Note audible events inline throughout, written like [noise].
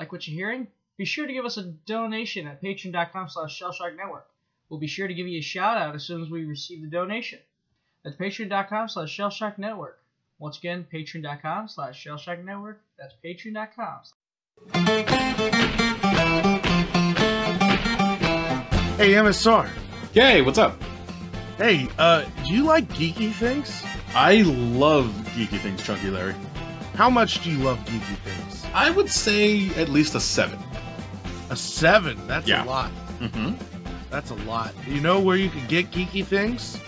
Like what you're hearing? Be sure to give us a donation at patreon.com slash shellshocknetwork. We'll be sure to give you a shout out as soon as we receive the donation. That's patreon.com slash shellshocknetwork. Once again, patreon.com slash shellshocknetwork. That's patreon.com. Hey, MSR. Yay, what's up? Hey, uh, do you like geeky things? I love geeky things, Chunky Larry. How much do you love geeky things? I would say at least a seven. A seven. That's Yeah. a lot. Mm-hmm. That's a lot. You know where you can get geeky things?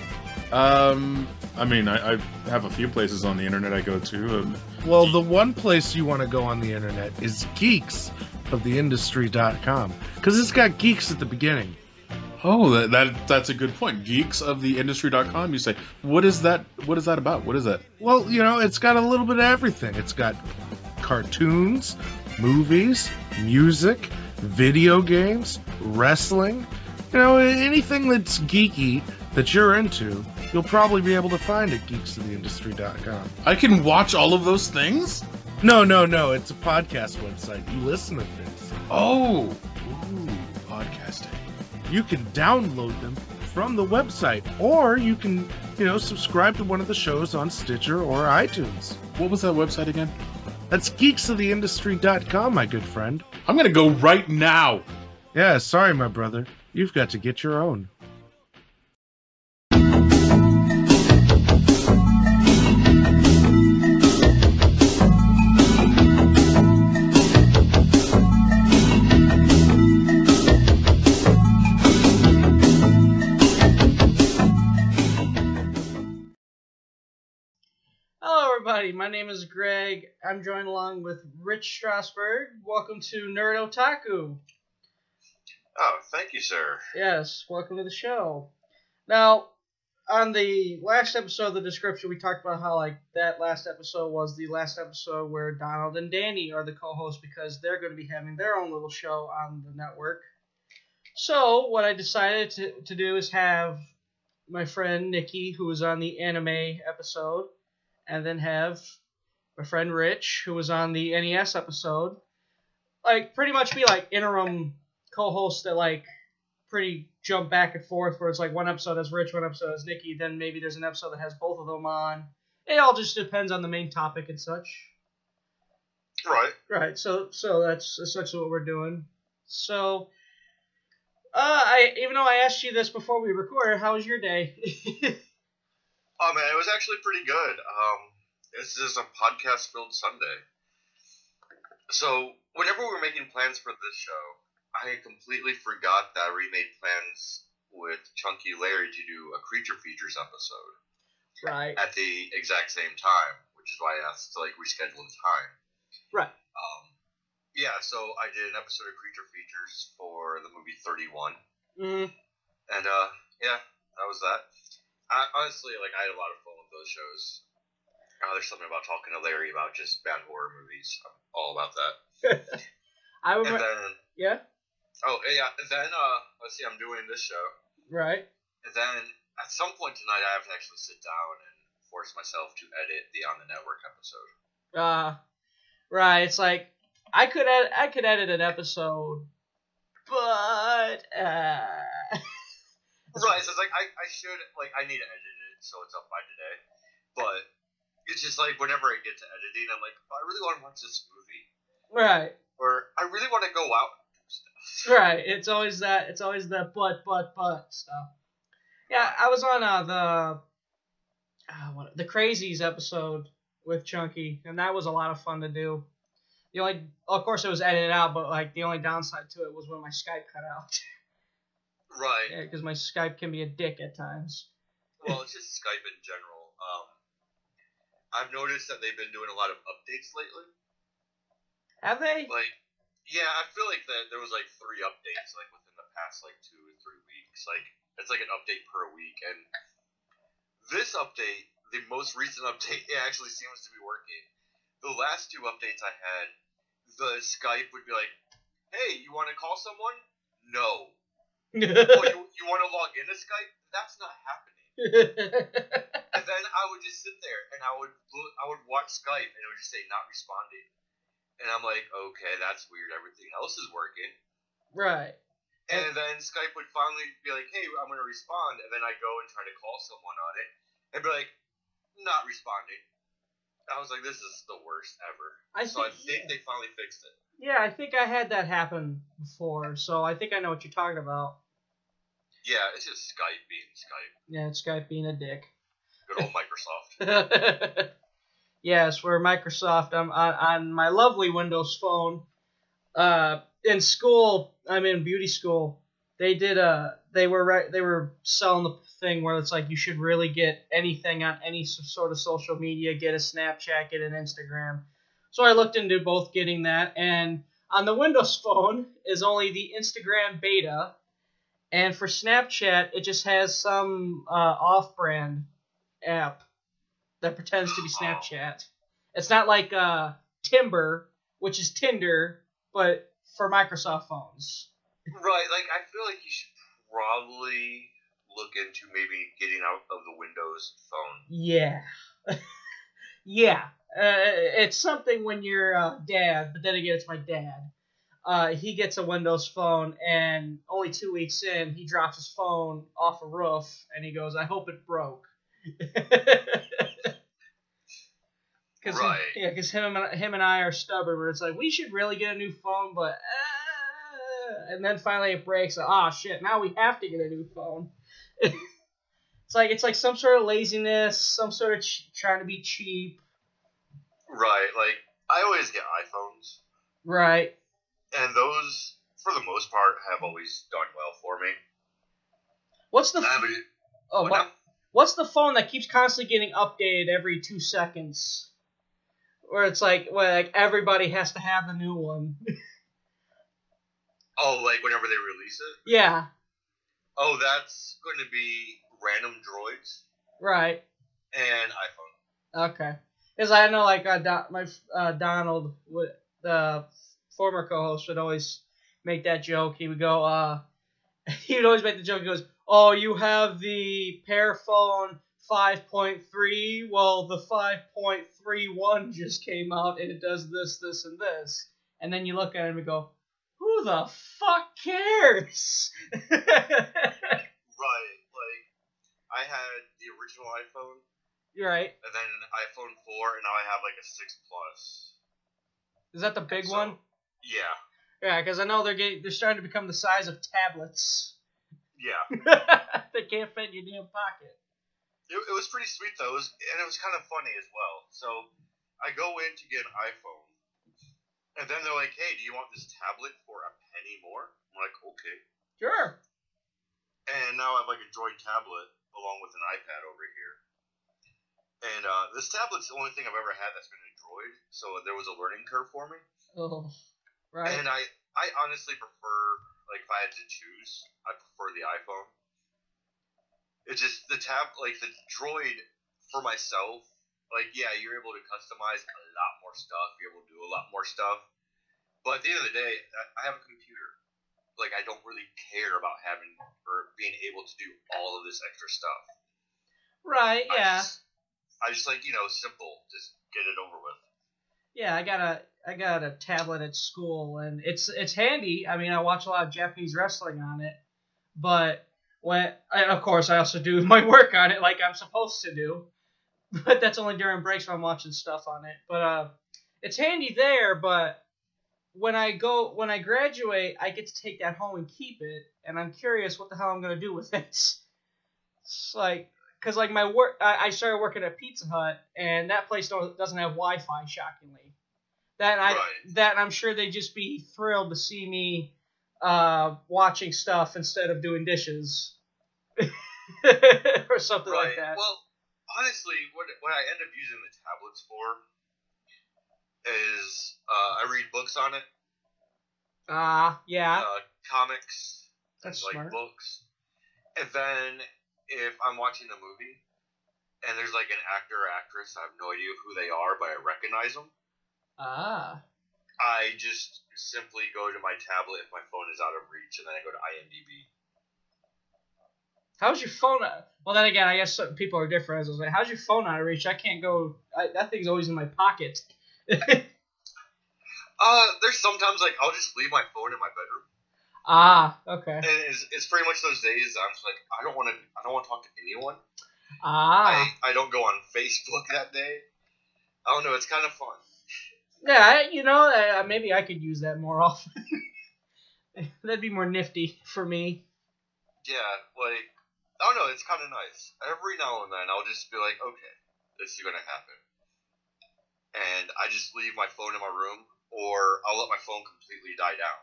Um, I mean, I, I have a few places on the internet I go to. Um, Well, the one place you want to go on the internet is geeksoftheindustry.com because it's got geeks at the beginning. Oh, that, that that's a good point. Geeksoftheindustry.com. You say, what is that? What is that about? What is that? Well, you know, it's got a little bit of everything. It's got cartoons, movies, music, video games, wrestling. You know, anything that's geeky that you're into, you'll probably be able to find at geeksoftheindustry.com. I can watch all of those things. No, no, no. It's a podcast website. You listen to things. Oh. You can download them from the website, or you can, you know, subscribe to one of the shows on Stitcher or iTunes. What was that website again? That's geeksoftheindustry.com, my good friend. I'm gonna go right now. Yeah, sorry, my brother. You've got to get your own. Everybody. My name is Greg. I'm joined along with Rich Strasberg. Welcome to Nerd Otaku. Oh, thank you, sir. Yes, welcome to the show. Now, on the last episode of the description, we talked about how like that last episode was the last episode where Donald and Danny are the co-hosts because they're going to be having their own little show on the network. So, what I decided to, to do is have my friend Nikki, who was on the anime episode, and then have my friend Rich, who was on the NES episode, like pretty much be like interim co-hosts that like pretty jump back and forth where it's like one episode has Rich, one episode has Nikki, then maybe there's an episode that has both of them on. It all just depends on the main topic and such. Right. Right, so so that's essentially what we're doing. So uh I even though I asked you this before we recorded, how was your day? [laughs] Oh man, it was actually pretty good. Um, this is a podcast-filled Sunday. So whenever we were making plans for this show, I completely forgot that we made plans with Chunky Larry to do a creature features episode right. at the exact same time, which is why I asked to like reschedule the time. Right. Um, yeah, so I did an episode of creature features for the movie Thirty One. Mm, And uh, yeah, that was that. I, honestly, like I had a lot of fun with those shows. Uh, there's something about talking to Larry about just bad horror movies. I'm all about that. [laughs] I remember then, Yeah? oh yeah, and then uh, let's see, I'm doing this show, Right. and then at some point tonight, I have to actually sit down and force myself to edit the on the network episode. Uh right, it's like I could ed- I could edit an episode but uh [laughs] Right, so it's like I, I should like I need to edit it so it's up by today, but it's just like whenever I get to editing, I'm like, "Oh, I really want to watch this movie, right. or I really want to go out and do stuff. Right. It's always that it's always that but but but stuff. Yeah, I was on uh the uh, what, the Crazies episode with Chunky, and that was a lot of fun to do. The only, of course, it was edited out, but like the only downside to it was when my Skype cut out. [laughs] Right. yeah, because my Skype can be a dick at times. Well, it's just Skype in general. Um, I've noticed that they've been doing a lot of updates lately. Have they? Like, yeah, I feel like that there was like three updates like within the past like two or three weeks. Like it's like an update per week, and this update, the most recent [laughs] update, it actually seems to be working. The last two updates I had, the Skype would be like, "Hey, you want to call someone? No. Oh, you, [laughs] you want to log into Skype? That's not happening." [laughs] And then I would just sit there and I would look, I would watch Skype and it would just say not responding. and I'm like, okay, that's weird. Everything else is working. Right. And then Skype would finally be like, hey, I'm gonna respond, and then I go and try to call someone on it, and be like, not responding. I was like, this is the worst ever. I so I think- think they finally fixed it. Yeah, I think I had that happen before, so I think I know what you're talking about. Yeah, it's just Skype being Skype. Yeah, it's Skype being a dick. Good old Microsoft. [laughs] yes, where Microsoft I'm on, on my lovely Windows phone. Uh, in school, I'm in beauty school. They did a they were right. they were selling the thing where it's like you should really get anything on any sort of social media, get a Snapchat, get an Instagram. So I looked into both getting that, and on the Windows [laughs] phone is only the Instagram beta, and for Snapchat it just has some uh, off-brand app that pretends to be Snapchat. It's not like uh, Timber, which is Tinder, but for Microsoft phones. right, like I feel like you should probably look into maybe getting out of the Windows phone. Yeah. [laughs] yeah. Uh, it's something when you're uh, dad, but then again, it's my dad. Uh, he gets a Windows phone, and only two weeks in, he drops his phone off a roof, and he goes, "I hope it broke." [laughs] Cause Right. yeah, because him and him and I are stubborn. Where it's like we should really get a new phone, but uh, and then finally it breaks. Ah, shit! Now we have to get a new phone. [laughs] it's like it's like some sort of laziness, some sort of ch- trying to be cheap, Right, like I always get iPhones, right? And those, for the most part, have always done well for me. What's the Uh, oh what, what's the phone that keeps constantly getting updated every two seconds? Where it's like, well, like everybody has to have the new one. [laughs] oh, like whenever they release it. yeah, Oh, that's going to be random droids right. and iPhone. Okay. Because I know, like, uh, Don, my uh, Donald, would, the former co-host, would always make that joke. He would go, uh, [laughs] he would always make the joke. He goes, "Oh, you have the Pearphone 5.3. Well, the 5.31 just came out, and it does this, this, and this." And then you look at him and go, "Who the fuck cares?" [laughs] Right, like I had the original iPhone, You're right. and then an iPhone 4, and now I have like a 6 Plus. Is that the big So, one? Yeah, Yeah, because I know they're getting, they're starting to become the size of tablets. yeah. [laughs] they can't fit in your damn pocket. It, it was pretty sweet though, it was, and it was kind of funny as well. So I go in to get an iPhone, and then they're like, "Hey, do you want this tablet for a penny more?" I'm like, "Okay." Sure. And now I have like a Droid tablet along with an iPad over here. And uh, this tablet's the only thing I've ever had that's been a Droid, so there was a learning curve for me. Oh, right. And I, I honestly prefer, like, if I had to choose, I prefer the iPhone. It's just the tab, like the Droid for myself. Like, yeah, you're able to customize a lot more stuff. You're able to do a lot more stuff. But at the end of the day, I- have a computer. Like, I don't really care about having or being able to do all of this extra stuff. right. I Yeah. just, I just like you know, simple. Just get it over with. Yeah. I got a I got a tablet at school, and it's it's handy. I mean, I watch a lot of Japanese wrestling on it, but when and of course I also do [laughs] my work on it like I'm supposed to do. But that's only during breaks when I'm watching stuff on it. But uh, it's handy there. But when I go when I graduate, I get to take that home and keep it, and I'm curious what the hell I'm gonna do with it. [laughs] It's like, cause like my work, I, I started working at Pizza Hut, and that place don't, doesn't have Wi-Fi. Shockingly, that I Right. that I'm sure they'd just be thrilled to see me uh, watching stuff instead of doing dishes [laughs] or something like that. Well, honestly, what what I end up using the tablets for is uh, I read books on it, Ah, yeah, uh, comics, That's and, like smart. books, and then if I'm watching a movie and there's like an actor or actress, I have no idea who they are, but I recognize them. ah, I just simply go to my tablet if my phone is out of reach, and then I go to IMDb. how's your phone? uh, Well, then again, I guess people are different. As I was like, how's your phone out of reach? I can't go. I, that thing's always in my pocket. [laughs] Uh, there's sometimes like I'll just leave my phone in my bedroom, Ah, okay. and it's, it's pretty much those days I'm just like I don't want to I don't want to talk to anyone. Ah, I I don't go on Facebook [laughs] that day. I don't know. It's kind of fun. yeah. I- You know, uh, maybe I could use that more [laughs] often. That'd be more nifty for me. Yeah, like I don't know. It's kind of nice. Every now and then I'll just be like, okay, this is gonna happen, and I just leave my phone in my room, or I'll let my phone completely die down.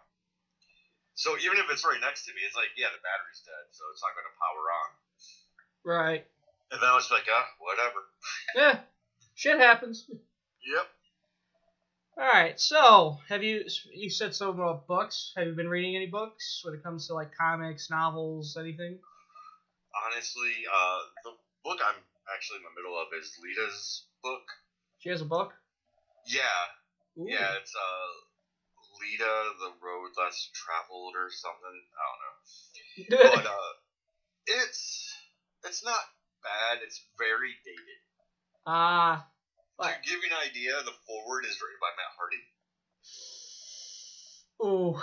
So even if it's right next to me, it's like, yeah, the battery's dead, so it's not gonna power on. Right. And then I was like, ah, whatever. [laughs] Yeah. Shit happens. Yep. All right. So, have you you said something about books? Have you been reading any books when it comes to like comics, novels, anything? Honestly, uh, the book I'm actually in the middle of is Lita's book. She has a book. Yeah, Ooh. yeah, it's uh, Lita, the road less traveled or something. I don't know. but [laughs] uh, it's it's not bad. It's very dated. Ah. To give you an idea, the foreword is written by Matt Hardy. Ooh.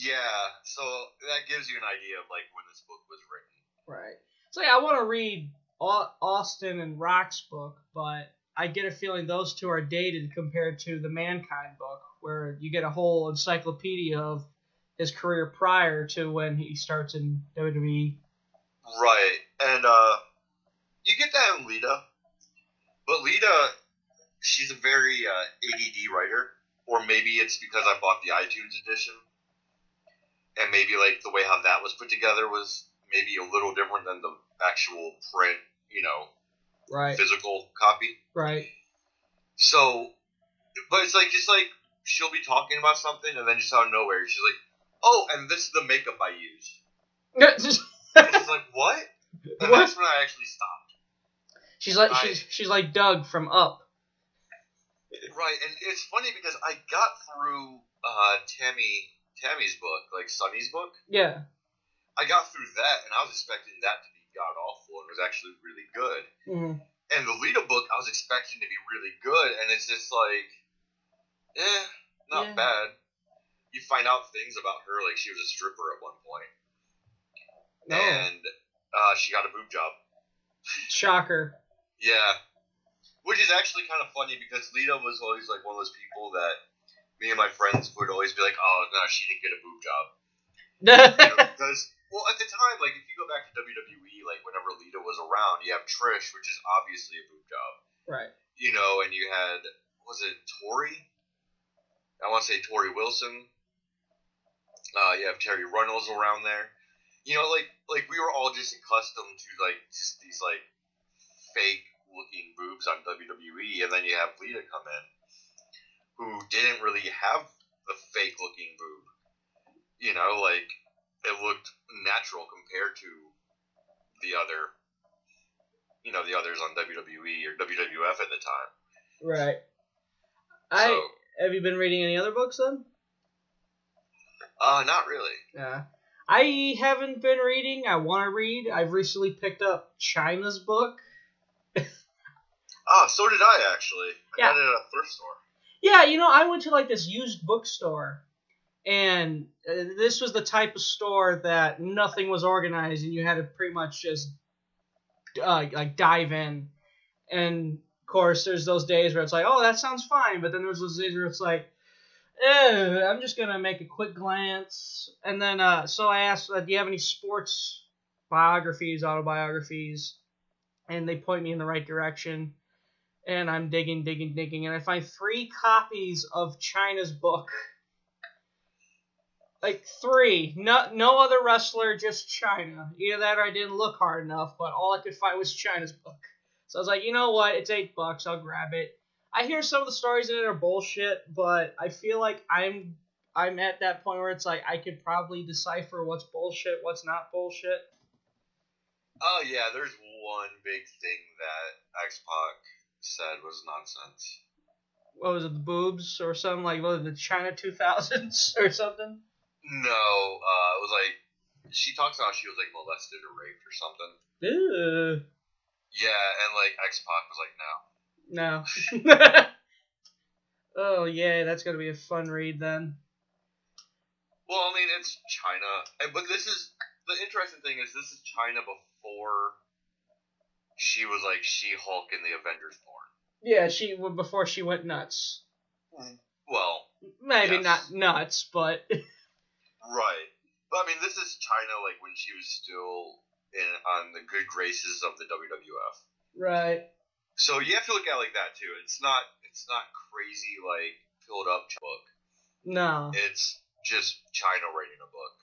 Yeah, so that gives you an idea of like when this book was written. Right. So yeah, I want to read Austin and Rock's book, but I get a feeling those two are dated compared to the Mankind book, where you get a whole encyclopedia of his career prior to when he starts in. WWE. Right, and uh, you get that in Lita, but Lita, she's a very uh, ADD writer, or maybe it's because I bought the iTunes edition, and maybe like the way how that was put together was maybe a little different than the actual print, you know, Right. physical copy. Right. So, but it's like just like she'll be talking about something, and then just out of nowhere, she's like, "Oh, and this is the makeup I used." It's [laughs] like, "What?" And What? that's when I actually stopped. she's like I- she's she's like Dug from Up. Right, and it's funny because I got through uh, Tammy Tammy's book, like Sunny's book. Yeah. I got through that, and I was expecting that to be god awful, was actually really good. hmm And the Lita book, I was expecting to be really good, and it's just like, eh, not Yeah. bad. You find out things about her, like she was a stripper at one point, No. and uh, she got a boob job. Shocker. Yeah. Which is actually kind of funny because Lita was always like one of those people that me and my friends would always be like, oh, no, she didn't get a boob job. [laughs] You know, because, well, at the time, like, if you go back to WWE, like, whenever Lita was around, you have Trish, which is obviously a boob job, right. you know, and you had, was it Tori? I want to say Torrie Wilson. Uh, you have Terri Runnels around there. You know, like, like we were all just accustomed to, like, just these, like, fake looking boobs on WWE, and then you have Lita come in, who didn't really have the fake looking boob. You know, like it looked natural compared to the other, you know, the others on WWE or WWF at the time. Right. I So, have you been reading any other books then? uh, not really. Yeah. I haven't been reading. I want to read. I've recently picked up Chyna's book. Ah, so did I actually. I Yeah. got it at a thrift store. Yeah, you know, I went to like this used bookstore, and uh, this was the type of store that nothing was organized, and you had to pretty much just uh, like dive in. And of course, there's those days where it's like, oh, that sounds fine, but then there's those days where it's like, I'm just gonna make a quick glance, and then uh, so I asked, uh, do you have any sports biographies, autobiographies? And they point me in the right direction and I'm digging, digging, digging, and I find three copies of Chyna's book. Like three, no, no other wrestler, just Chyna. Either that or I didn't look hard enough, but all I could find was Chyna's book. So I was like, you know what? It's eight bucks. I'll grab it. I hear some of the stories in it are bullshit, but I feel like I'm I'm at that point where it's like I could probably decipher what's bullshit, what's not bullshit. Oh yeah, there's one big thing that X Pac said was nonsense. What was it, the boobs or something like what was it, the Chyna 2000s [laughs] or something? No, uh, it was like she talks about she was like molested or raped or something. Ew. Yeah, and like X Pac was like, no. No. [laughs] [laughs] Oh yeah, that's gonna be a fun read then. Well, I mean, it's Chyna, and but this is the interesting thing is this is Chyna before she was like She-Hulk in the Avengers born. Yeah, she before she went nuts. Well, Maybe Yes. not nuts, but [laughs] right, but I mean, this is Chyna like when she was still in on the good graces of the WWF. right. So you have to look at it like that too. It's not it's not crazy like filled up book. No. It's just Chyna writing a book.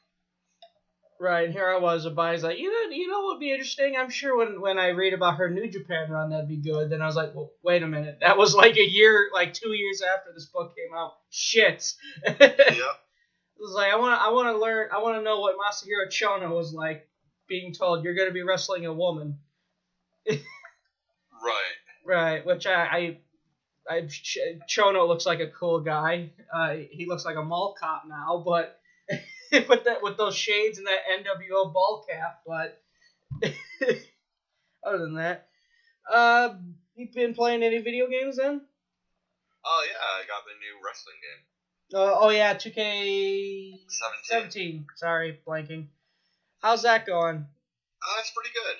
Right, and here I was, Abai's like, you know, you know what would be interesting? I'm sure when when I read about her New Japan run, that'd be good. Then I was like, well, wait a minute, that was like a year, like two years after this book came out. Shit. [laughs] it was like I want, to I want to learn, I want to know what Masahiro Chono was like, being told you're gonna be wrestling a woman. [laughs] Right. Right, which I, I, I Ch- Chono looks like a cool guy. Uh, he looks like a mall cop now, but [laughs] with that, with those shades and that NWO ball cap. But [laughs] other than that, uh, you been playing any video games then? Oh yeah, I got the new wrestling game. Uh, oh yeah, 2K Seventeen. 17. Sorry, blanking. How's that going? Uh, that's pretty good.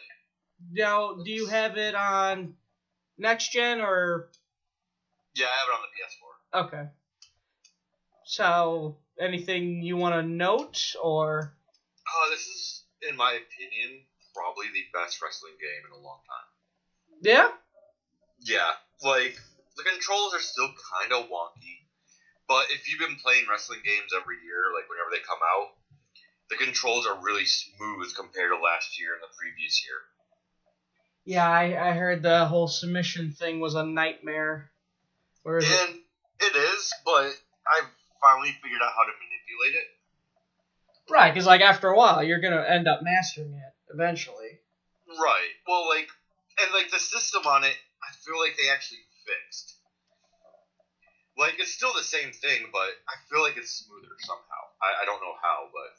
Now, do you have it on next gen or Yeah, I have it on the PS4. Okay. So, anything you want to note, or Oh, this is, in my opinion, probably the best wrestling game in a long time. yeah? Yeah, like the controls are still kind of wonky, but if you've been playing wrestling games every year, like whenever they come out, the controls are really smooth compared to last year and the previous year. Yeah, I, I heard the whole submission thing was a nightmare. Or is it? And it is, but I've finally figured out how to manipulate it. Right, because like after a while, you're gonna end up mastering it eventually. Right. Well, like, and like the system on it, I feel like they actually fixed. Like, it's still the same thing, but I feel like it's smoother somehow. I, I don't know how, but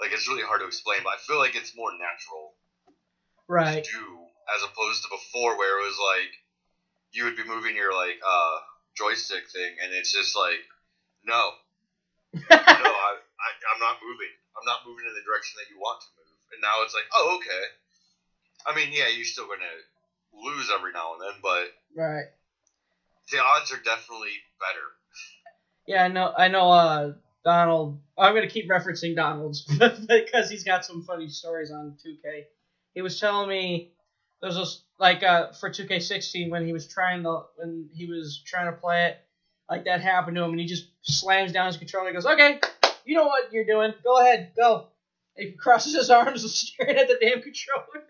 like it's really hard to explain. But I feel like it's more natural Right. to do as opposed to before, where it was like you would be moving your like uh joystick thing, and it's just like no, [laughs] no, I, I I'm not moving. I'm not moving in the direction that you want to move. And now it's like, oh, okay. I mean, yeah, you're still gonna lose every now and then, but right. The odds are definitely better. Yeah, I know. I know. Uh, Donald. I'm gonna keep referencing Donald's [laughs] because he's got some funny stories on 2K. He was telling me there's this like uh for 2K16 when he was trying to when he was trying to play it, like that happened to him, and he just slams down his controller and goes, "Okay, you know what you're doing. Go ahead, go." He crosses his arms [laughs] and staring at the damn controller.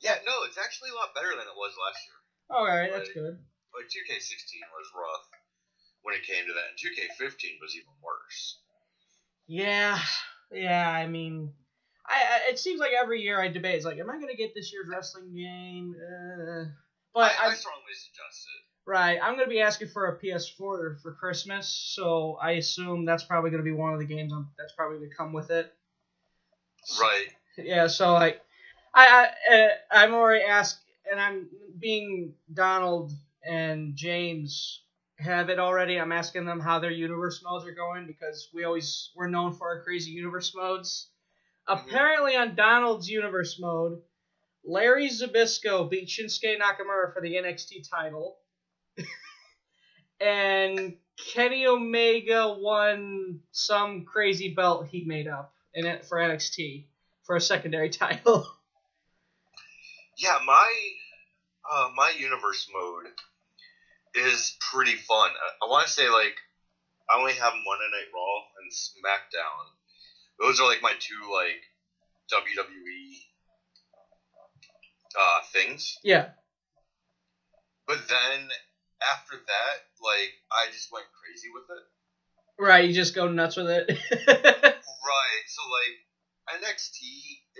Yeah, no, it's actually a lot better than it was last year. All right, that's good. Like 2K16 was rough when it came to that, and 2K15 was even worse. Yeah, yeah. I mean, I, I it seems like every year I debate. It's like, am I gonna get this year's wrestling game? Uh, but I, I, I strongly suggest it. right, I'm gonna be asking for a PS4 for Christmas, so I assume that's probably gonna be one of the games I'm, that's probably gonna come with it. Right. Yeah, so like, I, I uh, I'm already asked, and I'm being Donald and James have it already. I'm asking them how their universe modes are going because we always we're known for our crazy universe modes. Mm-hmm. Apparently, on Donald's universe mode, Larry Zbyszko beat Shinsuke Nakamura for the NXT title, [laughs] and Kenny Omega won some crazy belt he made up in it for NXT for a secondary [laughs] title. Yeah, my uh, my universe mode is pretty fun. I, I want to say like I only have Monday Night Raw and SmackDown. Those are like my two like WWE uh, things. yeah, But then after that, like I just went crazy with it. right. You just go nuts with it. [laughs] Right. So like NXT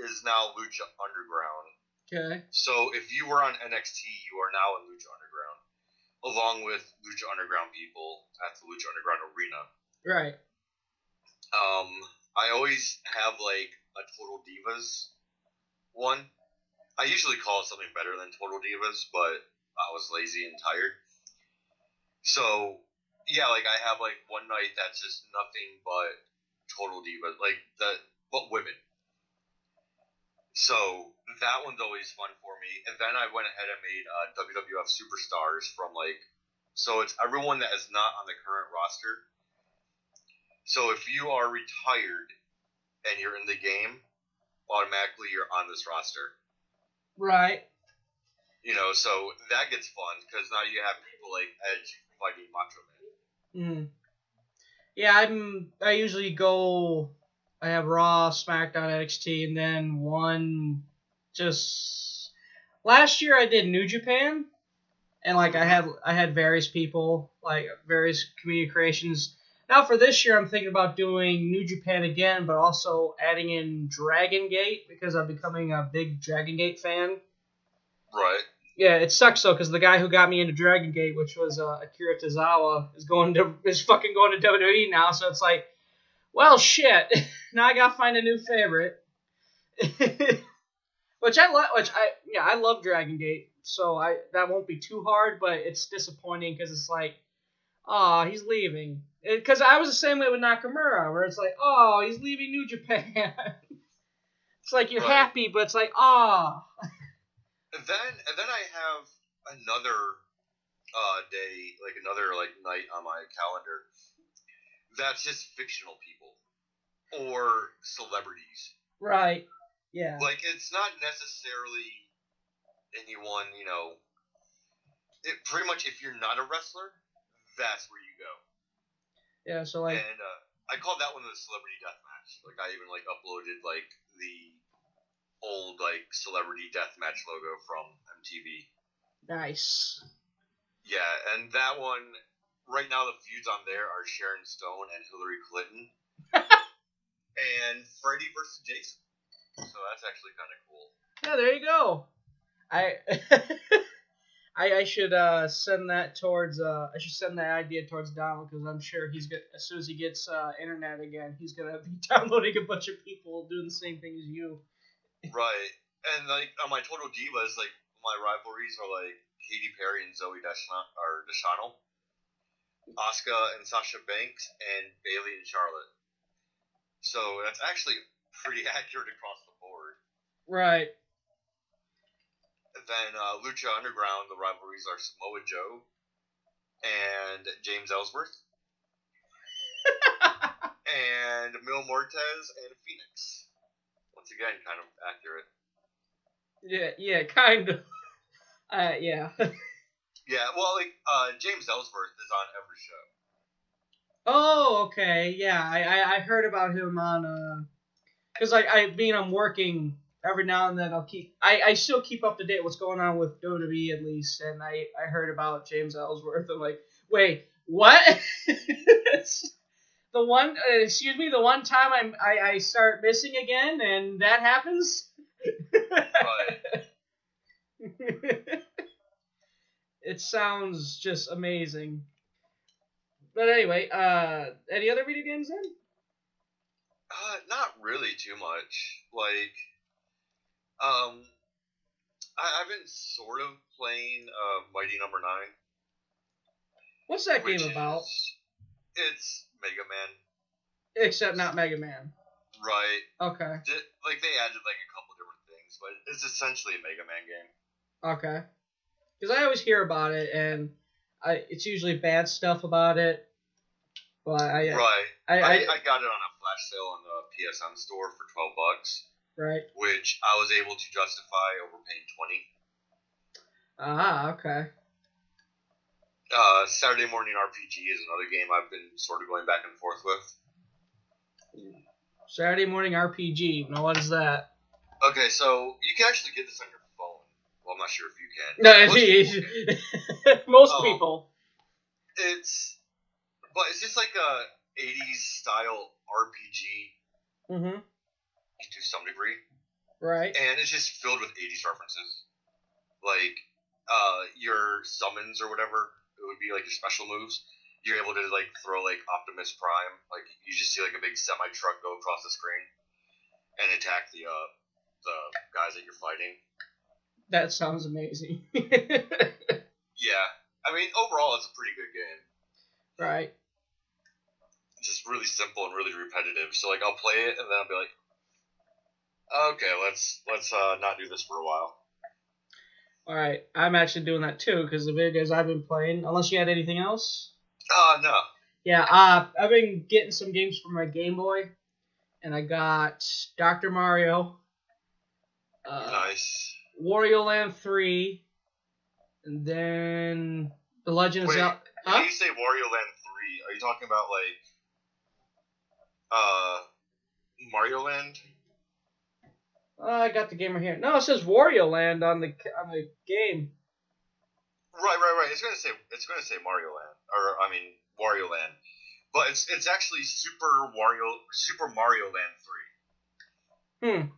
is now Lucha Underground. Okay. So if you were on NXT, you are now in Lucha Underground, along with Lucha Underground people at the Lucha Underground arena. Right. Um, I always have like a Total Divas one. I usually call it something better than Total Divas, but I was lazy and tired. So yeah, like I have like one night that's just nothing but total Divas, like the but women. So that one's always fun for me. And then I went ahead and made uh, WWF Superstars from like, so it's everyone that is not on the current roster. So if you are retired and you're in the game, automatically you're on this roster. Right. You know, so that gets fun because now you have people like Edge fighting Macho Man. Mm. Yeah, I'm. I usually go. I have Raw, SmackDown, NXT, and then one. Just last year I did New Japan, and like I had I had various people like various community creations. Now for this year I'm thinking about doing New Japan again, but also adding in Dragon Gate because I'm becoming a big Dragon Gate fan. Right. Yeah, it sucks though because the guy who got me into Dragon Gate, which was uh, Akira Tozawa, is going to is fucking going to WWE now. So it's like, well, shit. [laughs] now I gotta find a new favorite. [laughs] which I love. Which I yeah I love Dragon Gate. So I that won't be too hard, but it's disappointing because it's like, oh, he's leaving. Because I was the same way with Nakamura, where it's like, oh, he's leaving New Japan. [laughs] it's like you're Right. happy, but it's like, ah. And then and then I have another uh, day, like another like night on my calendar. That's just fictional people or celebrities. Right. Yeah. Like it's not necessarily anyone, you know. It pretty much if you're not a wrestler, that's where you go. Yeah. So like. and uh, I called that one the celebrity death match. Like I even like uploaded like the old like celebrity death match logo from MTV. Nice. Yeah, and that one right now the feuds on there are Sharon Stone and Hillary Clinton, [laughs] and Freddy versus Jason. So that's actually kind of cool. Yeah, there you go. I [laughs] I, I should uh, send that towards uh, I should send that idea towards Donald because I'm sure he's good as soon as he gets uh, internet again, he's gonna be [laughs] downloading a bunch of people doing the same thing as you. Right, and like on my Total Divas, like my rivalries are like Katy Perry and Zooey Deschanel, or Deschanel, Asuka and Sasha Banks, and Bayley and Charlotte. So that's actually pretty [laughs] accurate across the board. Right. Then uh, Lucha Underground, the rivalries are Samoa Joe and James Ellsworth, [laughs] and Mil Muertes and Fénix. Once again, kind of accurate. Yeah. Yeah. Kind of. [laughs] Uh. Yeah. Yeah, well, like uh, James Ellsworth is on every show. oh. Okay. Yeah. I, I I heard about him on uh. Because like I mean I'm working every now and then I'll keep I, I still keep up to date what's going on with WWE at least and I I heard about James Ellsworth I'm like wait what [laughs] the one uh, excuse me the one time I'm I, I start missing again and that happens [laughs] it sounds just amazing but anyway uh any other video games then uh, not really too much. Like, um, I, I've been sort of playing uh, Mighty Number Nine. what's that game about is- It's Mega Man, except not Mega Man right? okay like they added like a couple different things, but it's essentially a Mega Man game. Okay. Because I always hear about it, and I it's usually bad stuff about it. But I, Right. I, I, I, got it on a flash sale in the PSN store for twelve bucks, right. which I was able to justify overpaying twenty. Ah, okay. Uh, Saturday Morning RPG is another game I've been sort of going back and forth with. Saturday morning RPG. Now what is that? Okay, so you can actually get this on your I'm not sure if you can. No, Most people [laughs] most Oh. people. It's, but it's just like a '80s style RPG Mm-hmm. to some degree, Right. and it's just filled with '80s references, like uh, your summons or whatever. It would be like your special moves. You're able to like throw like Optimus Prime, like you just see like a big semi truck go across the screen and attack the uh the guys that you're fighting. That sounds amazing. [laughs] Yeah, I mean, overall, it's a pretty good game. Right. It's just really simple and really repetitive. So like, I'll play it and then I'll be like, okay, let's let's uh, not do this for a while. All right. I'm actually doing that too because the video games I've been playing. Unless you had anything else. Uh no. Yeah. Uh, I've been getting some games for my Game Boy, and I got Dr. Mario. Uh, nice. Wario Land 3, and then The Legend of Wait, Zelda. When Huh? you say Wario Land three, are you talking about like uh Mario Land? Oh, I got the game right here. No, it says Wario Land on the on the game. Right, right, right. It's gonna say it's gonna say Mario Land, or I mean Wario Land, but it's it's actually Super Wario Super Mario Land three. Hmm.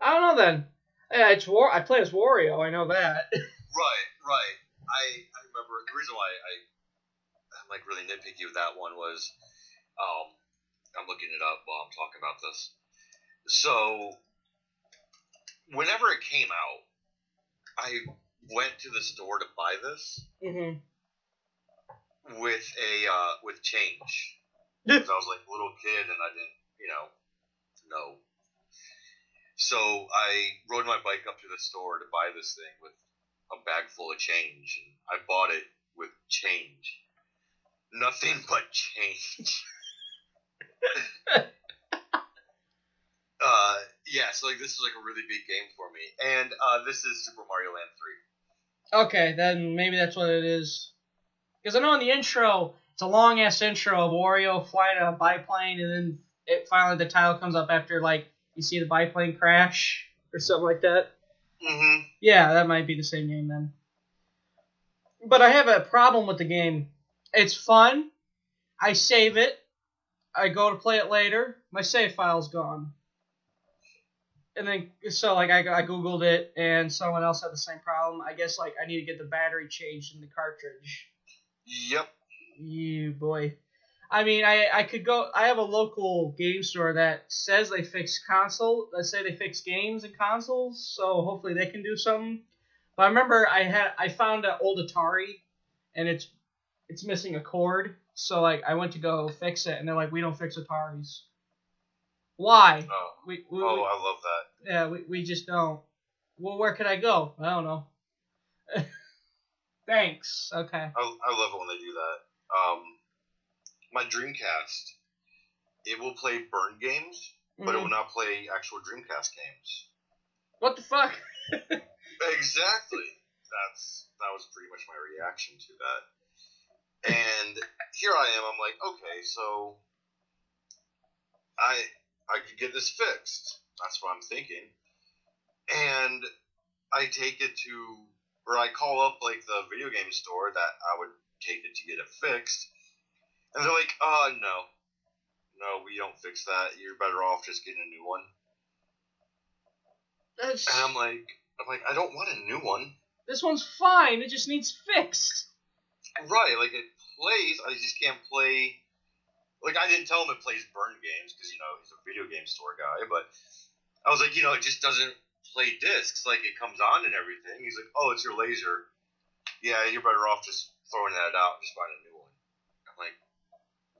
I don't know then. Yeah, it's War. I play as Wario. I know that. [laughs] Right, right. I I remember the reason why I I'm like really nitpicky with that one was um I'm looking it up while I'm talking about this. So whenever it came out, I went to the store to buy this hmm with a uh, with change. [laughs] Because I was like a little kid and I didn't, you know, know. So I rode my bike up to the store to buy this thing with a bag full of change, and I bought it with change. Nothing [laughs] but change. [laughs] uh, yeah, so like this is like a really big game for me, and uh, this is Super Mario Land three. Okay, then maybe that's what it is. Because I know in the intro, it's a long ass intro of Wario flying a biplane, and then it finally the title comes up after like you see the biplane crash or something like that. Mm-hmm. Yeah, that might be the same game then. But I have a problem with the game. It's fun. I save it. I go to play it later. My save file's gone. And then, so like I, I googled it, and someone else had the same problem. I guess like I need to get the battery changed in the cartridge. Yep. You boy. I mean, I, I could go. I have a local game store that says they fix console. Let's say they fix games and consoles, so hopefully they can do something. But I remember I had I found an old Atari, and it's it's missing a cord. So like I went to go fix it, and they're like, we don't fix Ataris. Why? Oh, We, we, oh, we I love that. yeah, we, we just don't. Well, where could I go? I don't know. [laughs] Thanks. Okay. I, I love it when they do that. Um, my Dreamcast, it will play burn games, but it Mhm. will not play actual Dreamcast games. What the fuck? Exactly. That's that was pretty much my reaction to that. And here I am. I'm like, okay, so I I could get this fixed. That's what I'm thinking. And I take it to, or I call up like the video game store that I would take it to get it fixed, and they're like, uh, no, no, we don't fix that. You're better off just getting a new one. That's, And I'm like, I'm like, I don't want a new one. this one's fine. It just needs fixed. Right, like it plays. I just can't play. Like I didn't tell him it plays burn games because you know he's a video game store guy, but I was like, you know, it just doesn't play discs. Like it comes on and everything. He's like, oh, it's your laser. Yeah, you're better off just throwing that out and just buying a new one. I'm like,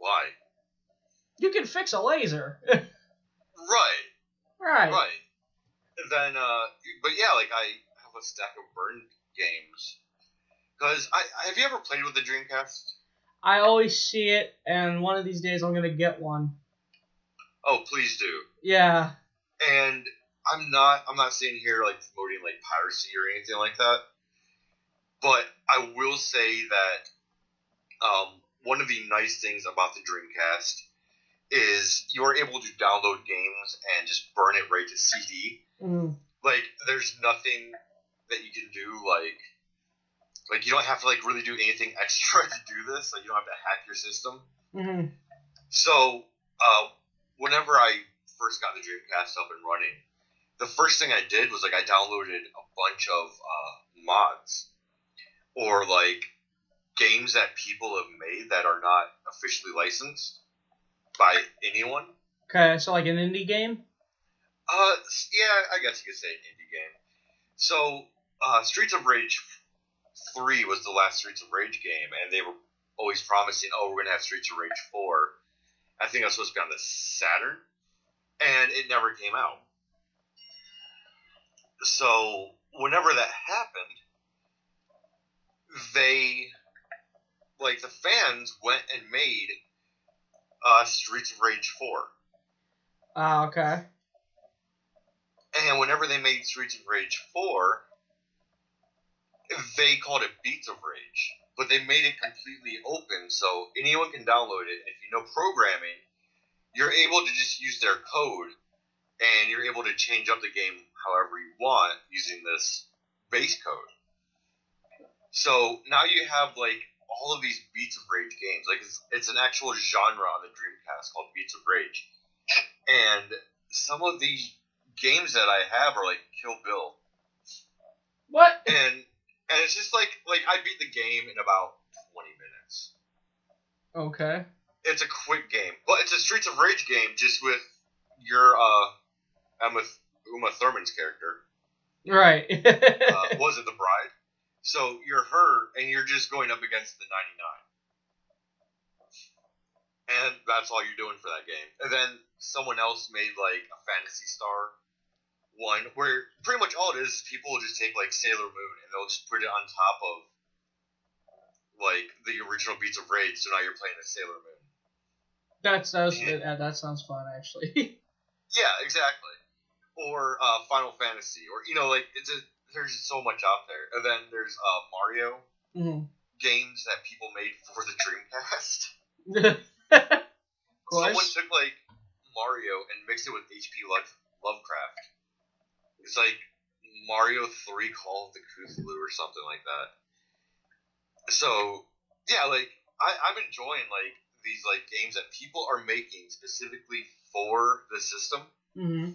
why? You can fix a laser. Right, right. right. And then, uh, but yeah, like I have a stack of burned games. Cause I have you ever played with the Dreamcast? I always see it, and one of these days I'm gonna get one. Oh, please do. Yeah. and I'm not I'm not sitting here like promoting like piracy or anything like that. But I will say that um, one of the nice things about the Dreamcast is you're able to download games and just burn it right to CD. Mm. Like there's nothing that you can do like like you don't have to like really do anything [laughs] extra to do this. Like you don't have to hack your system. hmm So, uh, whenever I first got the Dreamcast up and running, the first thing I did was like I downloaded a bunch of uh, mods or like games that people have made that are not officially licensed by anyone. Okay, so like an indie game. Uh, yeah, I guess you could say an indie game. So, uh, Streets of Rage Three was the last Streets of Rage game, and they were always promising, "Oh, we're gonna have Streets of Rage 4. I think it was supposed to be on the Saturn, and it never came out. So whenever that happened, they like the fans went and made uh, Streets of Rage 4. Ah, okay. And whenever they made Streets of Rage 4, they called it Beats of Rage. But they made it completely open so anyone can download it. If you know programming, you're able to just use their code and you're able to change up the game however you want using this base code. So now you have like all of these Beats of Rage games. Like it's, it's an actual genre on the Dreamcast called Beats of Rage. And some of these games that I have are like Kill Bill. What? And and it's just like like I beat the game in about twenty minutes. Okay. It's a quick game, but it's a Streets of Rage game just with your uh Emma Uma Thurman's character. Right. [laughs] Uh, was it the bride? So you're her, and you're just going up against the 99. And that's all you're doing for that game. And then someone else made like a Fantasy Star one where pretty much all it is is people will just take like Sailor Moon and they'll just put it on top of like the original Beats of Rage. So now you're playing a Sailor Moon. That's that, was, that, that sounds fun actually. [laughs] Yeah, exactly. Or uh, Final Fantasy, or you know, like it's a, there's so much out there. And then there's uh, Mario Mhm. games that people made for the Dreamcast. [laughs] Someone took like Mario and mixed it with H.P. Lovecraft. It's like Mario Three Call of the Cthulhu or something like that. So yeah, like I, I'm enjoying like these like games that people are making specifically for the system. hmm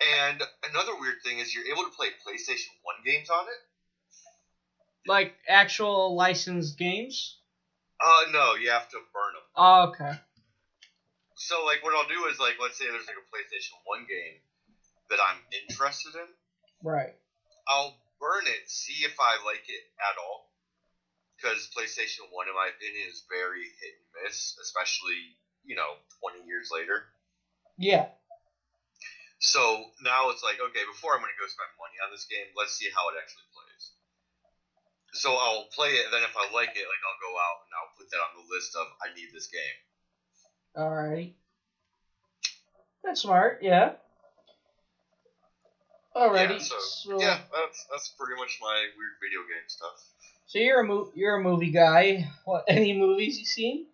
And another weird thing is you're able to play PlayStation One games on it. Like actual licensed games. Uh, no, you have to burn them. Oh, okay. So like, what I'll do is like, let's say there's like a PlayStation One game that I'm interested in. Right. I'll burn it, see if I like it at all. Because PlayStation 1, in my opinion, is very hit and miss, especially, you know, 20 years later. Yeah. So now it's like, okay, before I'm going to go spend money on this game, let's see how it actually plays. So I'll play it, and then if I like it, like I'll go out and I'll put that on the list of I need this game. Alrighty. That's smart. Yeah. Alrighty. Yeah, so, so, yeah, that's that's pretty much my weird video game stuff. so you're a mo- you're a movie guy. What? [laughs] Any movies you seen?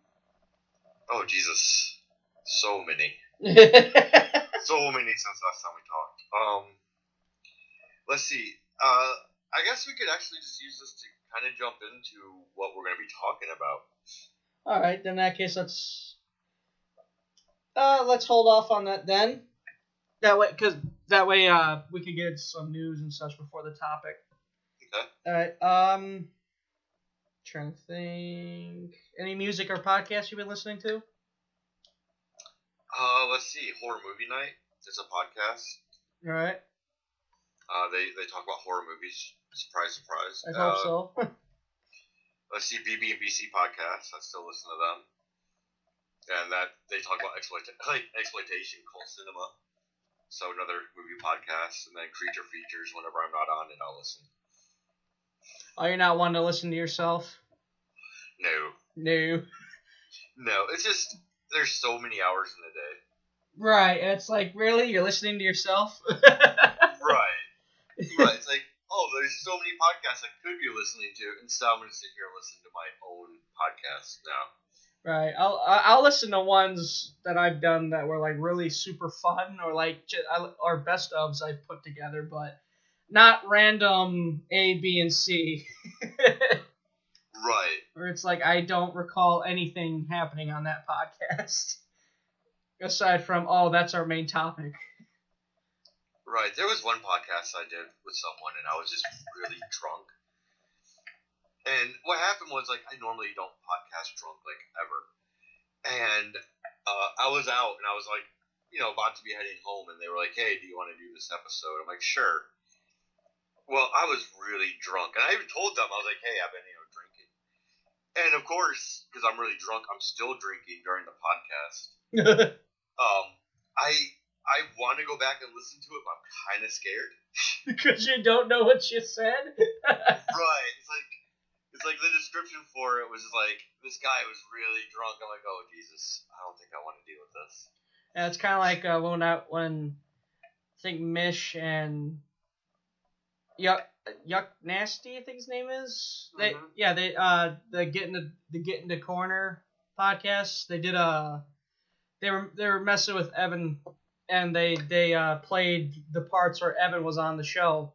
Oh Jesus, so many. [laughs] so many since last time we talked. Um, let's see. Uh, I guess we could actually just use this to kind of jump into what we're going to be talking about. All right. Then in that case, let's uh let's hold off on that then. That way, because that way, uh, we could get some news and such before the topic. Okay. All right. Um, trying to think. Any music or podcasts you've been listening to? Uh, let's see. Horror Movie Night. It's a podcast. All right. Uh, they they talk about horror movies. Surprise, surprise. I hope uh, so. [laughs] Let's see. BB and BC podcast. I still listen to them. And that they talk about exploita- like exploitation, cult cinema. So another movie podcast, and then creature features. Whenever I'm not on it, I'll listen. oh, you're not one to listen to yourself? No, No. no. It's just there's so many hours in the day. Right. and It's like really you're listening to yourself. [laughs] Right. [laughs] right. It's like, oh, there's so many podcasts I could be listening to. and Instead, I'm going to sit here and listen to my own podcast now. Right. I'll I'll listen to ones that I've done that were like really super fun or like or best ofs I've put together, but not random A, B, and C. [laughs] Right. Where it's like I don't recall anything happening on that podcast [laughs] aside from oh that's our main topic. Right. There was one podcast I did with someone, and I was just really drunk. And what happened was, like, I normally don't podcast drunk, like, ever. And uh, I was out, and I was, like, you know, about to be heading home, and they were like, hey, do you want to do this episode? I'm like, sure. Well, I was really drunk, and I even told them I was like, "Hey, I've been you know drinking," and of course, because I'm really drunk, I'm still drinking during the podcast. [laughs] Um, I I want to go back and listen to it, but I'm kind of scared. [laughs] because you don't know what you said. [laughs] right? It's like it's like the description for it was like this guy was really drunk. I'm like, oh Jesus, I don't think I want to deal with this. Yeah, it's kind of like uh, when I, when I think Mish and Yuck Yuck Nasty, I think his name is. They Mhm. yeah they uh the get in the the get in the corner podcast. They did a they were they were messing with Evan and they they uh played the parts where Evan was on the show.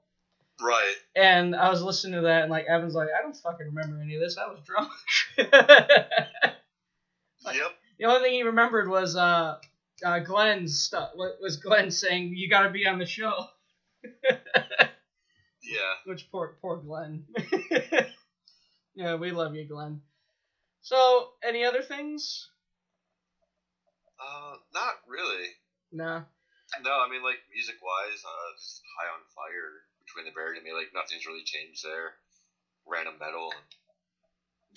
Right. And I was listening to that and like Evan's like I don't fucking remember any of this. I was drunk. [laughs] Like- yep. The only thing he remembered was uh, uh Glenn's stuff. Was Glenn saying? You got to be on the show. [laughs] Yeah. Which poor poor Glenn. [laughs] yeah, we love you, Glenn. So, any other things? Uh, not really. Nah. No, I mean like music wise, uh, just high on fire between the buried and me. Like nothing's really changed there. Random metal.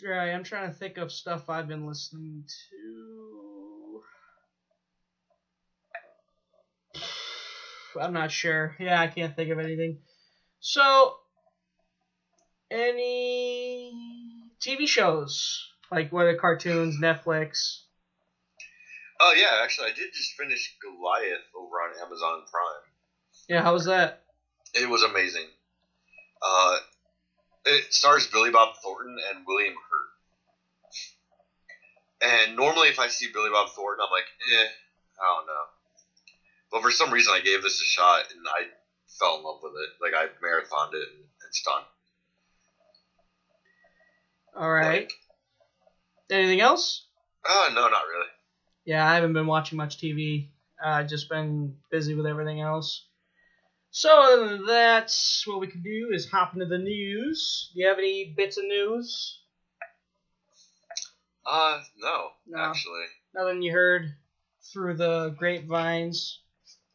Right, I'm trying to think of stuff I've been listening to. [sighs] I'm not sure. Yeah, I can't think of anything. So, any TV shows? Like what are cartoons, Netflix? Oh yeah, actually, I did just finish Goliath over on Amazon Prime. Yeah, how was that? It was amazing. Uh, it stars Billy Bob Thornton and William Hurt. And normally, if I see Billy Bob Thornton, I'm like, eh, I don't know. But for some reason, I gave this a shot and I fell in love with it. Like I marathoned it and it's done. All right. Like, Anything else? oh no, not really. Yeah, I haven't been watching much TV. Uh, just been busy with everything else. So that's what we can do is hop into the news. Do you have any bits of news? Uh, no, No. actually. Nothing you heard through the grapevines.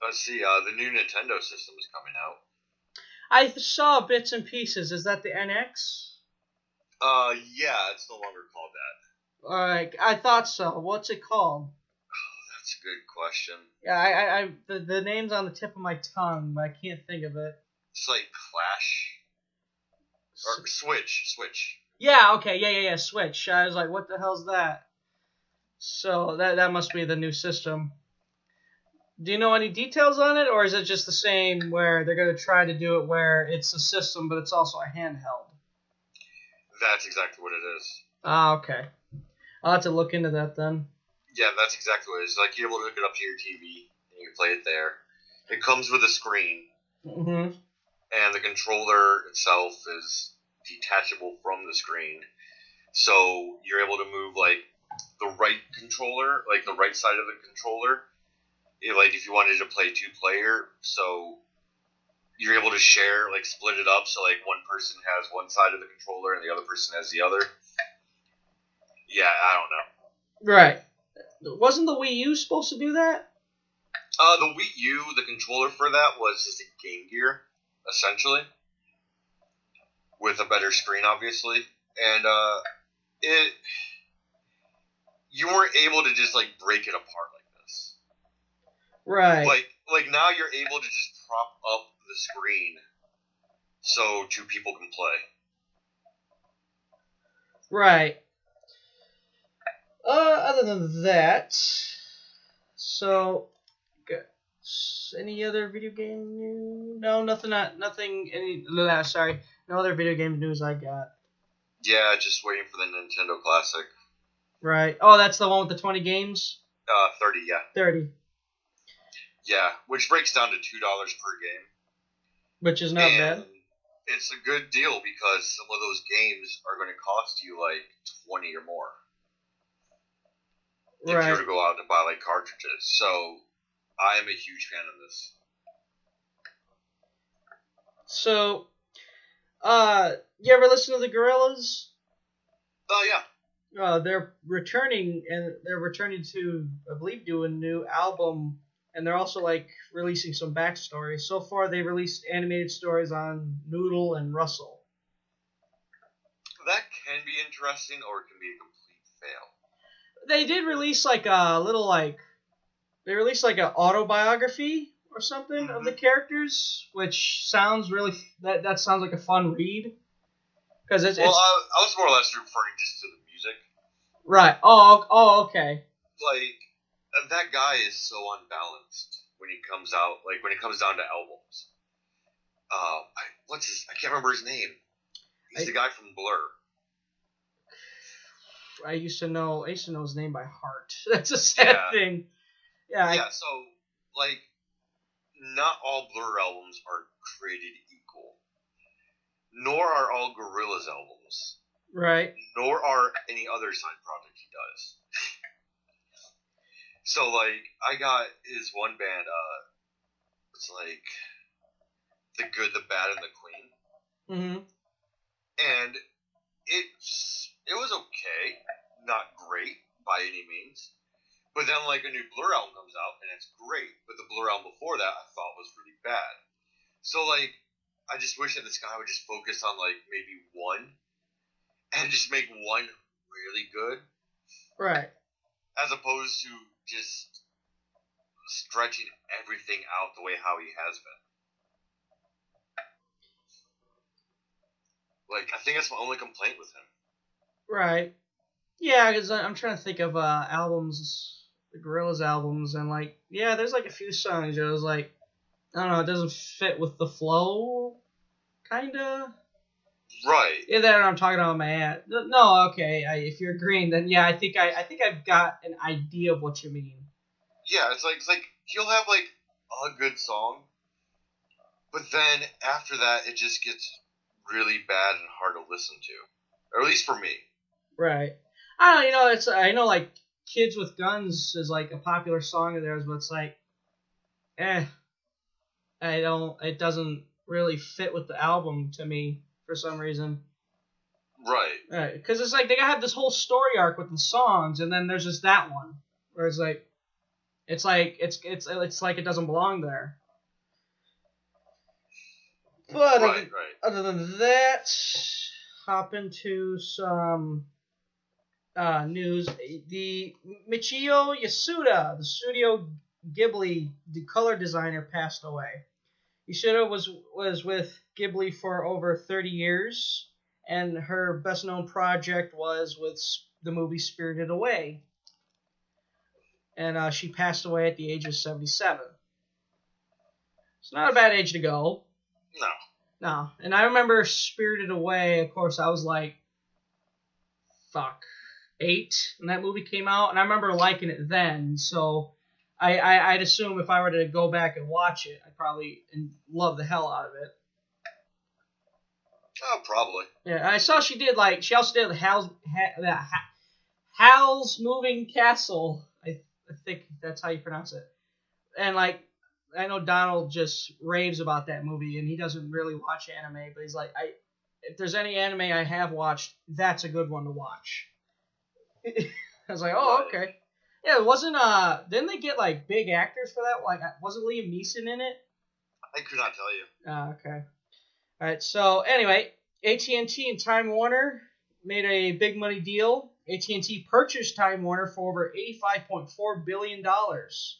Let's see. Uh, the new Nintendo system is coming out. I saw bits and pieces. Is that the NX? Uh, yeah, it's no longer called that. Alright, I thought so. What's it called? Oh, That's a good question. Yeah, I, I, I the, the name's on the tip of my tongue, but I can't think of it. It's like Clash or Switch. Switch. Yeah, okay, yeah, yeah, yeah, Switch. I was like, what the hell's that? So that that must be the new system. Do you know any details on it, or is it just the same where they're gonna try to do it where it's a system but it's also a handheld? That's exactly what it is. Ah, okay. I'll have to look into that then. Yeah, that's exactly what it is. Like you're able to hook it up to your TV and you can play it there. It comes with a screen, hmm and the controller itself is detachable from the screen. So you're able to move like the right controller, like the right side of the controller. Like if you wanted to play two player, so you're able to share, like split it up, so like one person has one side of the controller and the other person has the other. Yeah, I don't know. Right. Wasn't the Wii U supposed to do that? Uh, the Wii U, the controller for that was just a Game Gear, essentially, with a better screen, obviously, and uh, it you weren't able to just like break it apart. Right. Like, like now you're able to just prop up the screen so two people can play. Right. Uh, other than that, so, any other video game news? No, nothing. Not nothing. Any. Sorry, no other video game news I got. Yeah, just waiting for the Nintendo Classic. Right. Oh, that's the one with the twenty games. Uh, thirty, yeah, Thirty, yeah, which breaks down to two dollars per game. which is not and bad. It's a good deal because some of those games are going to cost you like twenty or more if you were to go out and buy like cartridges. So I am a huge fan of this. So, uh, you ever listen to the Gorillaz? Oh yeah, Uh, they're returning, and they're returning to, I believe, do a new album and they're also like releasing some backstories. So far, they released animated stories on Noodle and Russell. That can be interesting, or it can be a complete fail. They did release like a little like they released like an autobiography or something of the mm-hmm. characters, which sounds really that that sounds like a fun read because it's, Well, it's I, I was more or less referring just to the music. right. Oh, oh, okay. Like that guy is so unbalanced when he comes out. Like when it comes down to albums. Uh, I, what's his? I can't remember his name. He's I- the guy from Blur. I used to know I used to know his name by heart. [laughs] That's a sad Yeah. thing. Yeah, I- yeah, so like, not all Blur albums are created equal. Nor are all Gorillaz albums. right. Nor are any other side project he does. So like, I got his one band. Uh, it's like the Good, the Bad, and the Queen. hmm and it's it was okay, not great by any means. But then like a new Blur album comes out and it's great, but the Blur album before that I thought was really bad. So like I just wish that this guy would just focus on like maybe one and just make one really good Right. as opposed to just stretching everything out the way how he has been. Like I think that's my only complaint with him. Right. Yeah, because I'm trying to think of uh, albums, the Gorillaz albums, and like, yeah, there's like a few songs. It was like, I don't know, it doesn't fit with the flow, kinda. Right. Yeah, that I'm talking about my ad. No, okay. I, if you're agreeing, then yeah, I think I, I think I've got an idea of what you mean. Yeah, it's like it's like he'll have like a good song, but then after that it just gets really bad and hard to listen to, or at least for me. Right. I don't you know, it's I know like Kids with Guns is like a popular song of theirs, but it's like eh. I don't it doesn't really fit with the album to me for some reason. Right. Right. Because it's like they got have this whole story arc with the songs, and then there's just that one where it's like, it's like it's it's it's like it doesn't belong there. But Right. other, Right. other than that, hop into some uh, news. The Michio Yasuda, the Studio Ghibli the color designer, passed away. Yasuda was was with Ghibli for over 30 years, and her best known project was with the movie Spirited Away. And uh, she passed away at the age of 77. It's not a bad age to go. No. No. And I remember Spirited Away, of course, I was like, fuck, eight when that movie came out. And I remember liking it then. So I, I, I'd assume if I were to go back and watch it, I'd probably and love the hell out of it. Oh, probably. Yeah, I saw she did like she also did Hal's ha, ha, Hal's Moving Castle. I I think that's how you pronounce it. And like I know Donald just raves about that movie, and he doesn't really watch anime, but he's like, I if there's any anime I have watched, that's a good one to watch. [laughs] I was like, oh okay. Yeah, it wasn't uh didn't they get like big actors for that? Like wasn't Liam Neeson in it? I could not tell you. Ah, okay. All right. So anyway, AT and Time Warner made a big money deal. AT and T purchased Time Warner for over eighty-five point four billion dollars,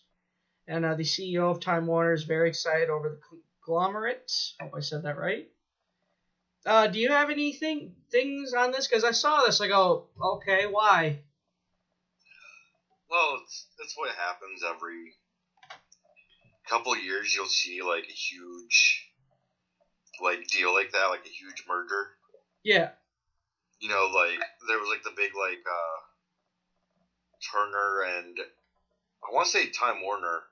and uh, the CEO of Time Warner is very excited over the conglomerate. Hope I said that right. Uh, do you have anything things on this? Because I saw this, I go, okay, why? Well, it's, that's what happens every couple years. You'll see like a huge like deal like that, like a huge merger. Yeah. You know, like there was like the big like uh Turner and I want to say Time Warner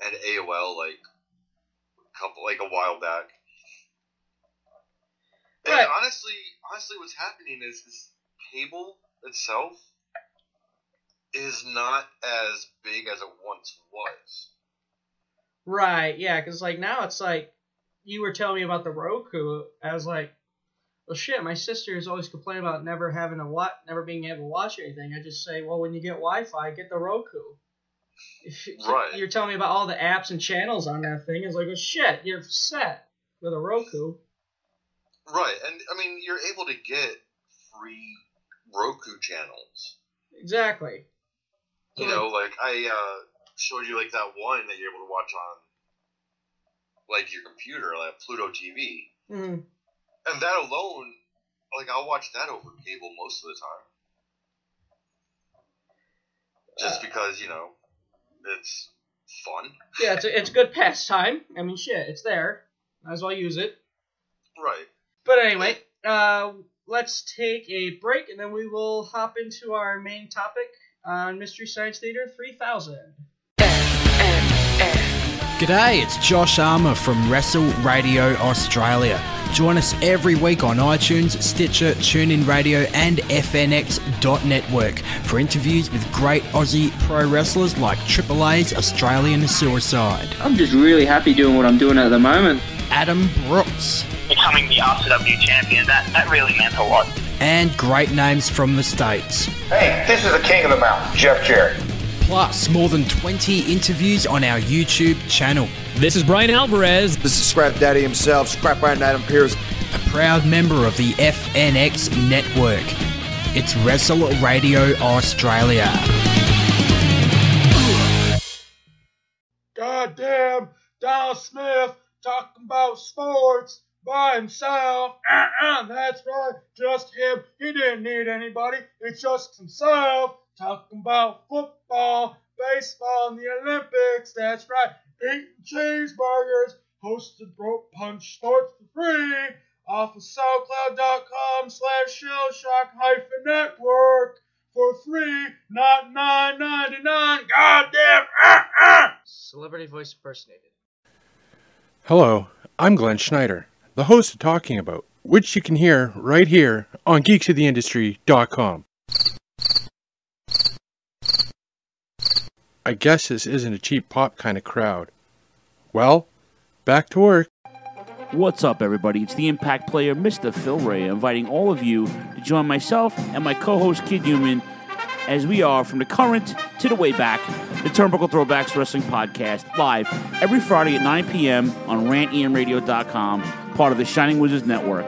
and AOL like a couple like a while back. And Right. honestly, honestly, what's happening is this cable itself is not as big as it once was. Right, yeah, because like now it's like you were telling me about the Roku. I was like, well, shit. My sister is always complaining about never having a what, never being able to watch anything. I just say, well, when you get Wi-Fi, get the Roku. Right. You're telling me about all the apps and channels on that thing. It's like, oh shit, you're set with a Roku. Right, and I mean, you're able to get free Roku channels. Exactly. You know, like I uh, showed you like that one that you're able to watch on like your computer, like Pluto TV, Mm. and that alone, like I'll watch that over cable most of the time, just because you know it's fun. Yeah, it's a, it's a good pastime. I mean, shit, it's there. Might as well use it. Right. But anyway, uh, let's take a break and then we will hop into our main topic on Mystery Science Theater 3000. G'day, it's Josh Armour from Wrestle Radio Australia. Join us every week on iTunes, Stitcher, TuneIn Radio, and FNX.network for interviews with great Aussie pro wrestlers like Triple A's Australian Suicide, I'm just really happy doing what I'm doing at the moment. Adam Brooks, becoming the RCW champion, that, that really meant a lot. and great names from the States. Hey, this is the king of the mountain, Jeff Jarrett. Plus, more than 20 interviews on our YouTube channel. This is Bryan Alvarez. This is Scrap Daddy himself, Scrap Iron Adam Pearce. a proud member of the FNX network. It's Wrestle Radio Australia. Goddamn, Donald Smith talking about sports by himself. Uh-uh, that's right, just him. He didn't need anybody. It's just himself talking about football, baseball, and the Olympics. That's right, eating cheeseburgers. Hosted Broke Punch Sports for free off of SoundCloud.com slash Shellshock hyphen network for free, not nine ninety nine. Goddamn! Uh-uh. Celebrity voice impersonated. Hello, I'm Glenn Schneider, the host of Talking About, which you can hear right here on geeksoftheindustry.com. I guess this isn't a cheap pop kind of crowd. Well, back to work. What's up, everybody? It's the Impact Player, Mr. Phil Ray, inviting all of you to join myself and my co host, Kid Human, as we are from the current to the way back, the Turnbuckle Throwbacks Wrestling Podcast, live every Friday at 9 p.m. on rantemradio.com, part of the Shining Wizards Network.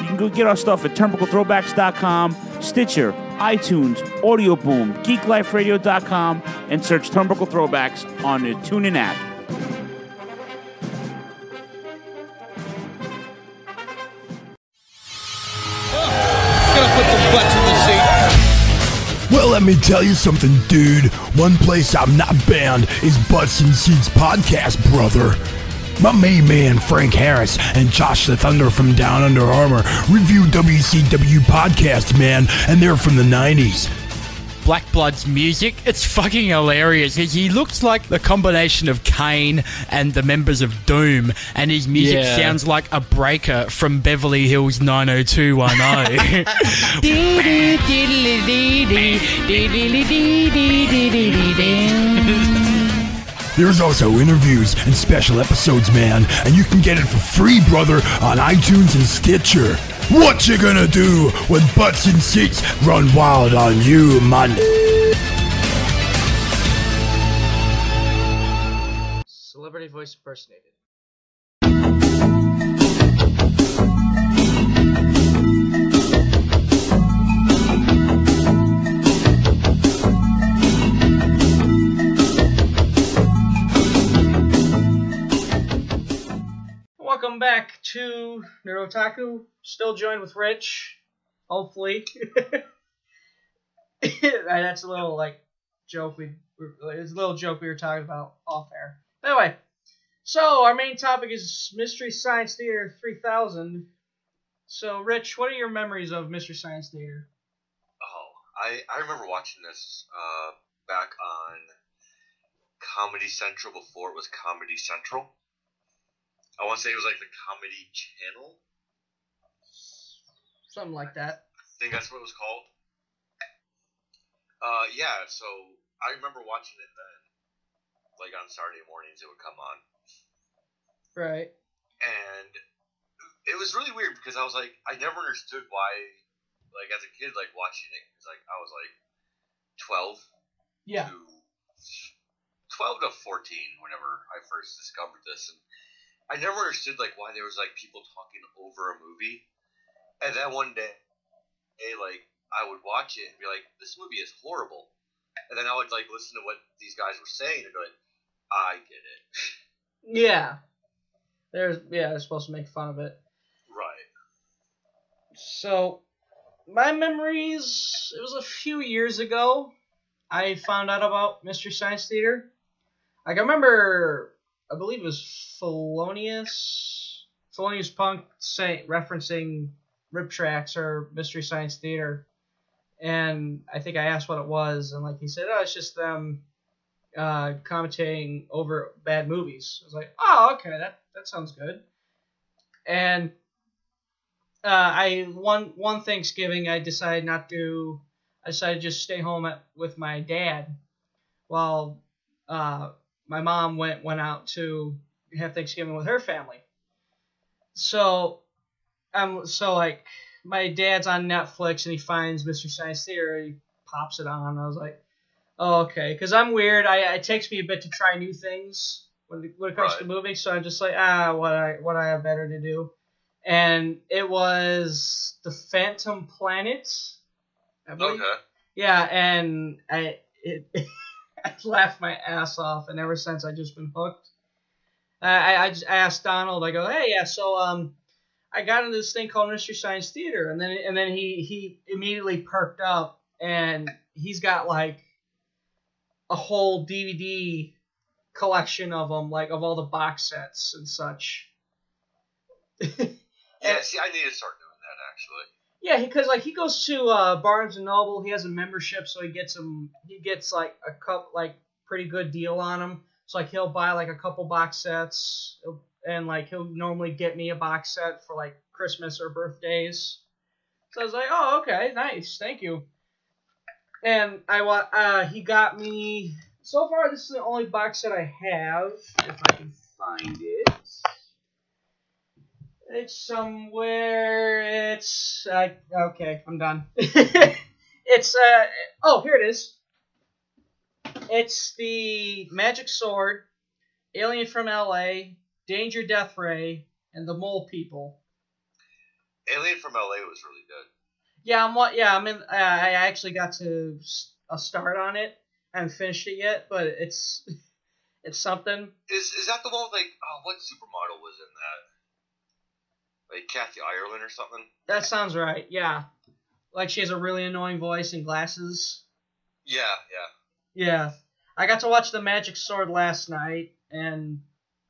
You can go get our stuff at turnbucklethrowbacks.com, Stitcher, iTunes, Audio Boom, GeekLifeRadio.com, and search Turnbuckle Throwbacks on the TuneIn app. Well, let me tell you something, dude. One place I'm not banned is Butts and Seats Podcast, brother. My main man, Frank Harris, and Josh the Thunder from Down Under Armour review WCW podcast, man, and they're from the 90s. Black Blood's music, it's fucking hilarious. He- He looks like the combination of Kane and the members of Doom, and his music Yeah. sounds like a breaker from Beverly Hills 90210. [laughs] [laughs] There's also interviews and special episodes, man, and you can get it for free, brother, on iTunes and Stitcher. What you gonna do when Butts and Seats run wild on you, man? Celebrity voice impersonated. Welcome back to Neurotaku. Still joined with Rich. Hopefully. [laughs] That's a little like joke we it's a little joke we were talking about off air. Anyway, so our main topic is Mystery Science Theater 3000. So, Rich, what are your memories of Mystery Science Theater? Oh, I I remember watching this uh, back on Comedy Central before it was Comedy Central. I want to say it was like the Comedy Channel. Something like that. I think that's what it was called. Uh, yeah. So I remember watching it then, like on Saturday mornings, it would come on, Right. and it was really weird because I was like, I never understood why, like as a kid, like watching it, because like I was like twelve Yeah. to twelve to fourteen whenever I first discovered this, and I never understood like why there was like people talking over a movie, and then one day, hey, like I would watch it and be like, this movie is horrible, and then I would like listen to what these guys were saying and be like, I get it. Yeah. There's yeah, they're supposed to make fun of it. Right. So, my memories. It was a few years ago. I found out about Mystery Science Theater. Like I remember, I believe it was Felonious, Felonious Punk say, referencing RiffTrax or Mystery Science Theater, and I think I asked what it was, and like he said, oh, it's just them uh, commentating over bad movies. I was like, oh, okay, that that sounds good. And uh, I one one Thanksgiving I decided not to. I decided to just stay home at, with my dad while uh, my mom went went out to have Thanksgiving with her family. So I'm so like my dad's on Netflix and he finds Mystery Science Theater. He pops it on. I was like, oh okay, because I'm weird. I it takes me a bit to try new things when it, when it comes Right. to movies. So I'm just like ah, what I what I have better to do. And it was the Phantom Planet. Okay. Yeah, and I it [laughs] [laughs] laughed my ass off, and ever since I've just been hooked. I I, just asked Donald. I go, hey, yeah, so um, I got into this thing called Mystery Science Theater, and then and then he he immediately perked up, and he's got like a whole DVD collection of them, like of all the box sets and such. [laughs] Yeah. See, I need to start doing that actually. Yeah, because like he goes to uh, Barnes and Noble. He has a membership, so he gets him. He gets like a cup, like pretty good deal on him. So like he'll buy like a couple box sets, and like he'll normally get me a box set for like Christmas or birthdays. So I was like, oh okay, nice, thank you. And I want uh, he got me. So far, this is the only box set I have. If I can find it. It's somewhere. It's I, okay. I'm done. [laughs] it's uh oh here it is. It's the Magic Sword, Alien from L.A., Danger Death Ray, and the Mole People. Alien from LA was really good. Yeah, I'm what. Yeah, I'm in. Uh, I actually got to a start on it. I haven't finished it yet, but it's [laughs] it's something. Is is that the one with, like oh what supermodel was in that? Like Kathy Ireland or something? That sounds right. Yeah, like she has a really annoying voice and glasses. Yeah, yeah. Yeah, I got to watch the Magic Sword last night, and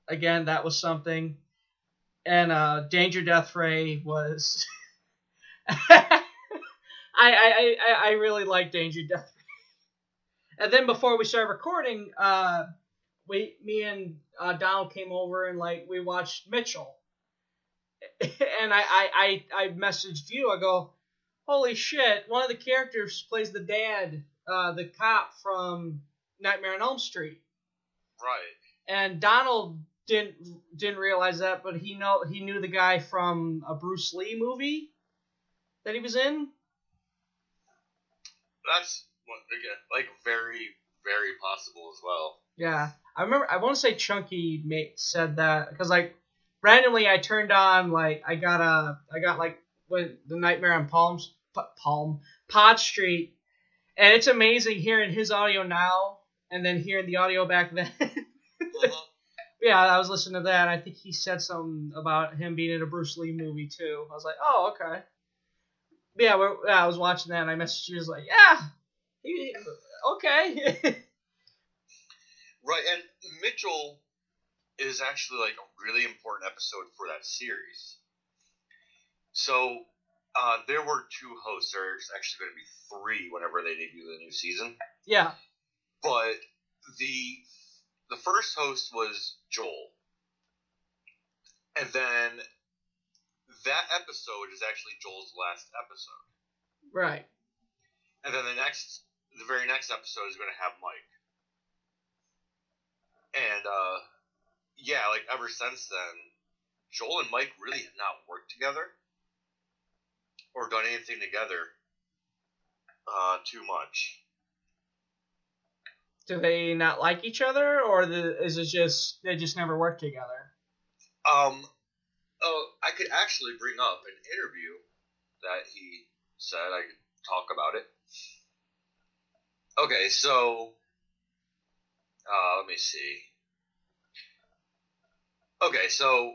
again, that was something. And uh, Danger Death Ray was. [laughs] I, I, I, I really like Danger Death Ray. And then before we started recording, uh, we, me and uh, Donald came over and like we watched Mitchell. [laughs] and I, I, I, I messaged you. I go, holy shit! One of the characters plays the dad, uh, the cop from Nightmare on Elm Street. Right. And Donald didn't didn't realize that, but he know he knew the guy from a Bruce Lee movie that he was in. That's again, like very, very possible as well. Yeah, I remember. I want to say Chunky ma- said that because like randomly I turned on like I got a I got like when the Nightmare on Palms Palm Pod Street, and it's amazing hearing his audio now and then hearing the audio back then. [laughs] Uh-huh. yeah, I was listening to that. I think he said something about him being in a Bruce Lee movie too. I was like, oh okay. Yeah, we're, yeah, I was watching that and I messaged you. I was like, yeah, he, okay. [laughs] Right, and Mitchell is actually like a really important episode for that series. So uh, there were two hosts. There's actually going to be three whenever they debut the new season. yeah. But the the first host was Joel, and then that episode is actually Joel's last episode. Right. And then the next, the very next episode is going to have Mike. And uh, yeah, like ever since then, Joel and Mike really have not worked together or done anything together uh, too much. do they not like each other, or the, is it just they just never work together? Um, oh, I could actually bring up an interview that he said. I could talk about it. Okay, so uh, let me see. Okay, so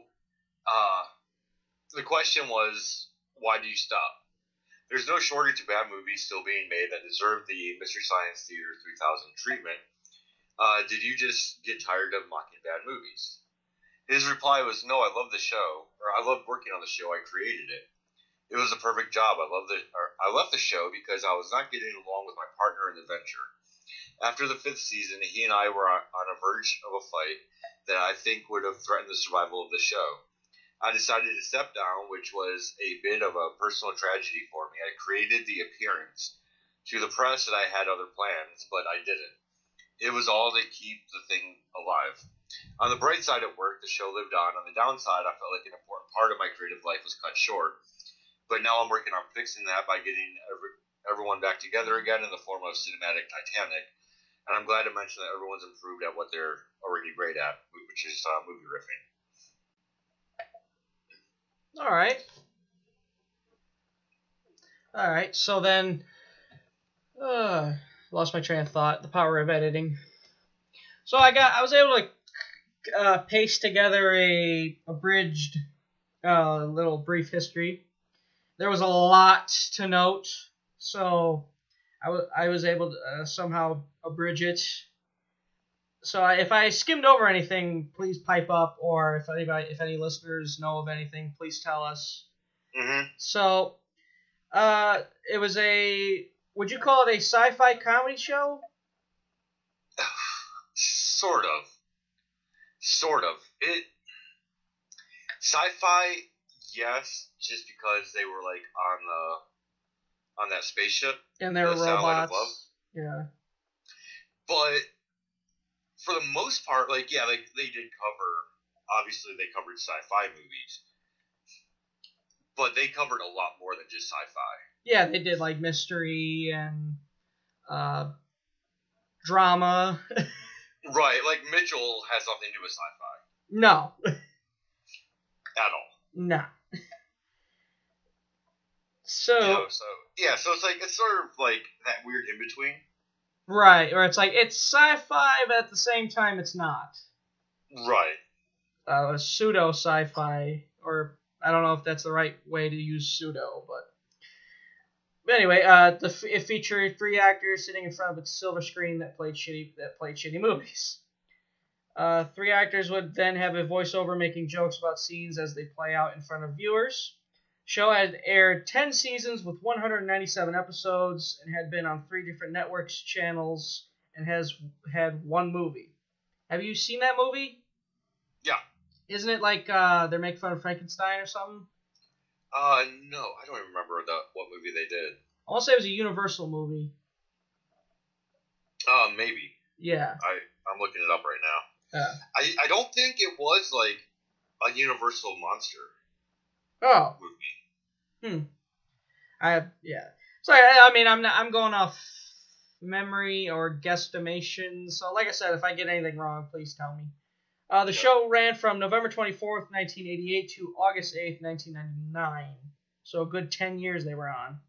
uh, the question was, why do you stop? There's no shortage of bad movies still being made that deserve the Mystery Science Theater 3000 treatment. Uh, did you just get tired of mocking bad movies? His reply was, "No, I love the show, or I love working on the show. I created it. It was a perfect job. I love the. I left the show because I was not getting along with my partner in the venture. After the fifth season, he and I were on, a verge of a fight that I think would have threatened the survival of the show. I decided to step down, which was a bit of a personal tragedy for me. I created the appearance to the press that I had other plans, but I didn't. It was all to keep the thing alive. On the bright side at work, the show lived on. On the downside, I felt like an important part of my creative life was cut short. But now I'm working on fixing that by getting every, everyone back together again in the form of cinematic Titanic. And I'm glad to mention that everyone's improved at what they're already great at, which is uh, movie riffing. All right. All right. So then, uh, lost my train of thought. The power of editing. So I got, I was able to uh, paste together a abridged uh, little brief history. There was a lot to note, so I, w- I was able to uh, somehow abridge it. So I, if I skimmed over anything, please pipe up, or if anybody, if any listeners know of anything, please tell us. Mm-hmm. So, uh, it was a. Would you call it a sci-fi comedy show? [sighs] Sort of. Sort of. It sci-fi, yes, just because they were like on the on that spaceship. And they were the robots. Yeah. But for the most part, like yeah, like they did cover. Obviously, they covered sci-fi movies, but they covered a lot more than just sci-fi. Yeah, they did like mystery and uh, drama. [laughs] Right, like Mitchell has nothing to do with sci-fi no, at all. no. So You know, so yeah, so it's like it's sort of like that weird in between. right, or it's like it's sci-fi, but at the same time it's not. Right. Uh, pseudo sci-fi, or I don't know if that's the right way to use pseudo, but. But anyway, uh, the, f- it featured three actors sitting in front of a silver screen that played shitty that played shitty movies. Uh, three actors would then have a voiceover making jokes about scenes as they play out in front of viewers. Show had aired 10 seasons with 197 episodes and had been on three different networks channels and has had one movie. Have you seen that movie? Yeah. Isn't it like uh, they're making fun of Frankenstein or something? Uh, no, I don't even remember the what movie they did. I want to say it was a Universal movie. Uh, maybe. Yeah. I I'm looking it up right now. Yeah. I I don't think it was like a Universal monster Oh. movie. Hmm. I yeah. So I, I mean I'm not, I'm going off memory or guesstimation. So like I said, if I get anything wrong, please tell me. Uh, the show ran from November 24th, 1988 to August 8th, 1999. So a good 10 years they were on.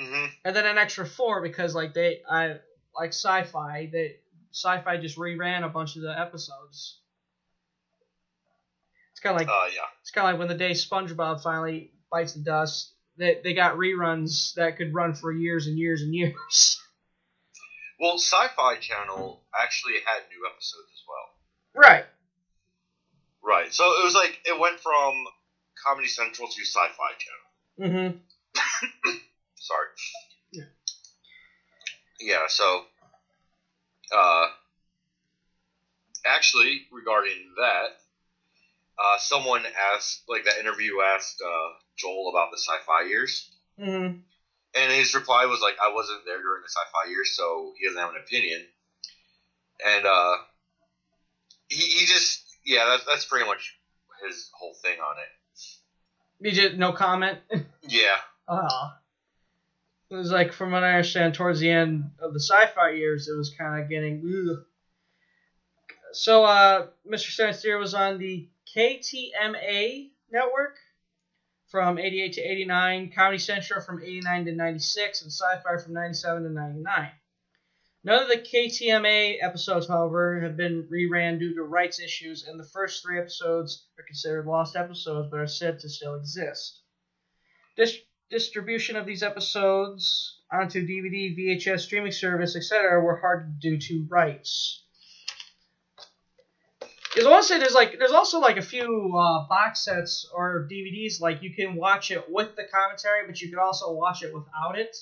Mm-hmm. And then an extra 4 because like they I like sci-fi, they sci-fi just reran a bunch of the episodes. It's kind of like Uh, yeah. it's kind of like when the day SpongeBob finally bites the dust. They they got reruns that could run for years and years and years. [laughs] Well, Sci-Fi Channel actually had new episodes as well. Right. Right. So it was like it went from Comedy Central to Sci-Fi Channel. Mm-hmm. [coughs] Sorry. Yeah. Yeah. So, uh, actually, regarding that, uh, someone asked, like that interview asked uh, Joel about the sci-fi years, Mm-hmm. and his reply was like, "I wasn't there during the sci-fi years, so he doesn't have an opinion." And uh, he, he just, yeah, that's that's pretty much his whole thing on it. You just no comment. [laughs] Yeah. Ah. It was like, from what I understand, towards the end of the sci-fi years, it was kind of getting. Ugh. So, uh, Mystery Theater was on the KTMA network from 88 to 89, Comedy Central from 89 to 96, and Sci-Fi from 97 to 99. None of the KTMA episodes, however, have been reran due to rights issues, and the first three episodes are considered lost episodes but are said to still exist. Dis- distribution of these episodes onto DVD, VHS, streaming service, etc., were hard due to rights. Because I want to say there's like there's also like a few uh, box sets or DVDs like you can watch it with the commentary, but you can also watch it without it.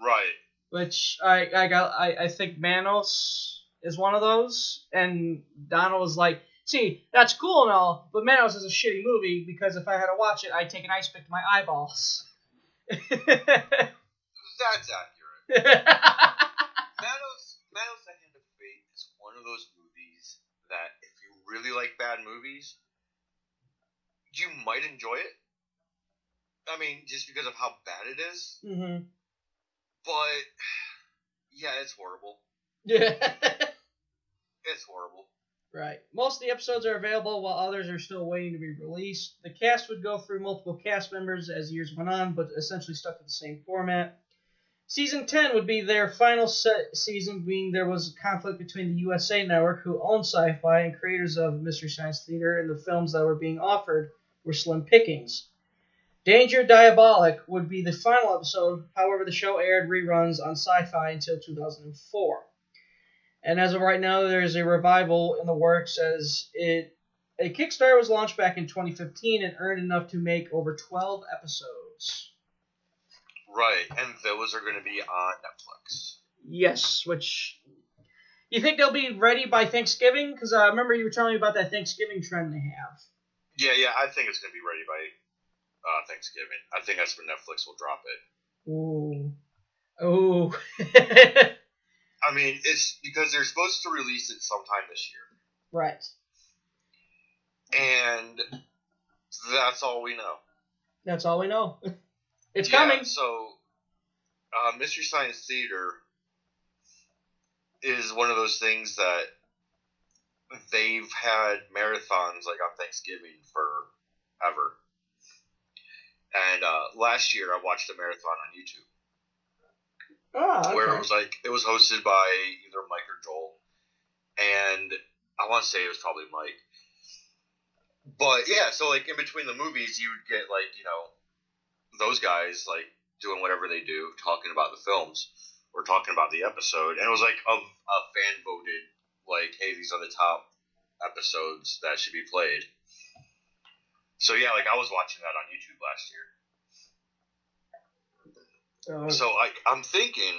Right. Which I I got I, I think Manos is one of those, and Donald was like, "See, that's cool and all, but Manos is a shitty movie because if I had to watch it, I'd take an ice pick to my eyeballs." [laughs] That's accurate. [laughs] Manos, Manos The Hand of Fate is one of those movies that if you really like bad movies, you might enjoy it. I mean, just because of how bad it is. mm-hmm. But yeah, it's horrible. Yeah. [laughs] It's horrible. Right. Most of the episodes are available while others are still waiting to be released. The cast would go through multiple cast members as years went on, but essentially stuck to the same format. Season 10 would be their final season, being there was a conflict between the USA Network, who owned sci fi, and creators of Mystery Science Theater, and the films that were being offered were slim pickings. Danger Diabolik would be the final episode, however, the show aired reruns on sci fi until 2004. And as of right now, there's a revival in the works as it a Kickstarter was launched back in 2015 and earned enough to make over 12 episodes. Right, and those are going to be on Netflix. Yes, which you think they'll be ready by Thanksgiving? Because I remember you were telling me about that Thanksgiving trend they have. Yeah, yeah, I think it's going to be ready by uh, Thanksgiving. I think that's when Netflix will drop it. Ooh, ooh. [laughs] I mean, it's because they're supposed to release it sometime this year, right. and that's all we know. That's all we know. [laughs] It's Yeah, coming. So, uh, Mystery Science Theater is one of those things that they've had marathons like on Thanksgiving forever. And uh, last year, I watched a marathon on YouTube Ah, where it was like it was hosted by either Mike or Joel, and I want to say it was probably Mike. But yeah, so like in between the movies, you would get like you know those guys like doing whatever they do, talking about the films or talking about the episode, and it was like a, a fan voted like, hey, these are the top episodes that should be played. So yeah, like I was watching that on YouTube last year. Uh, So I, I'm thinking,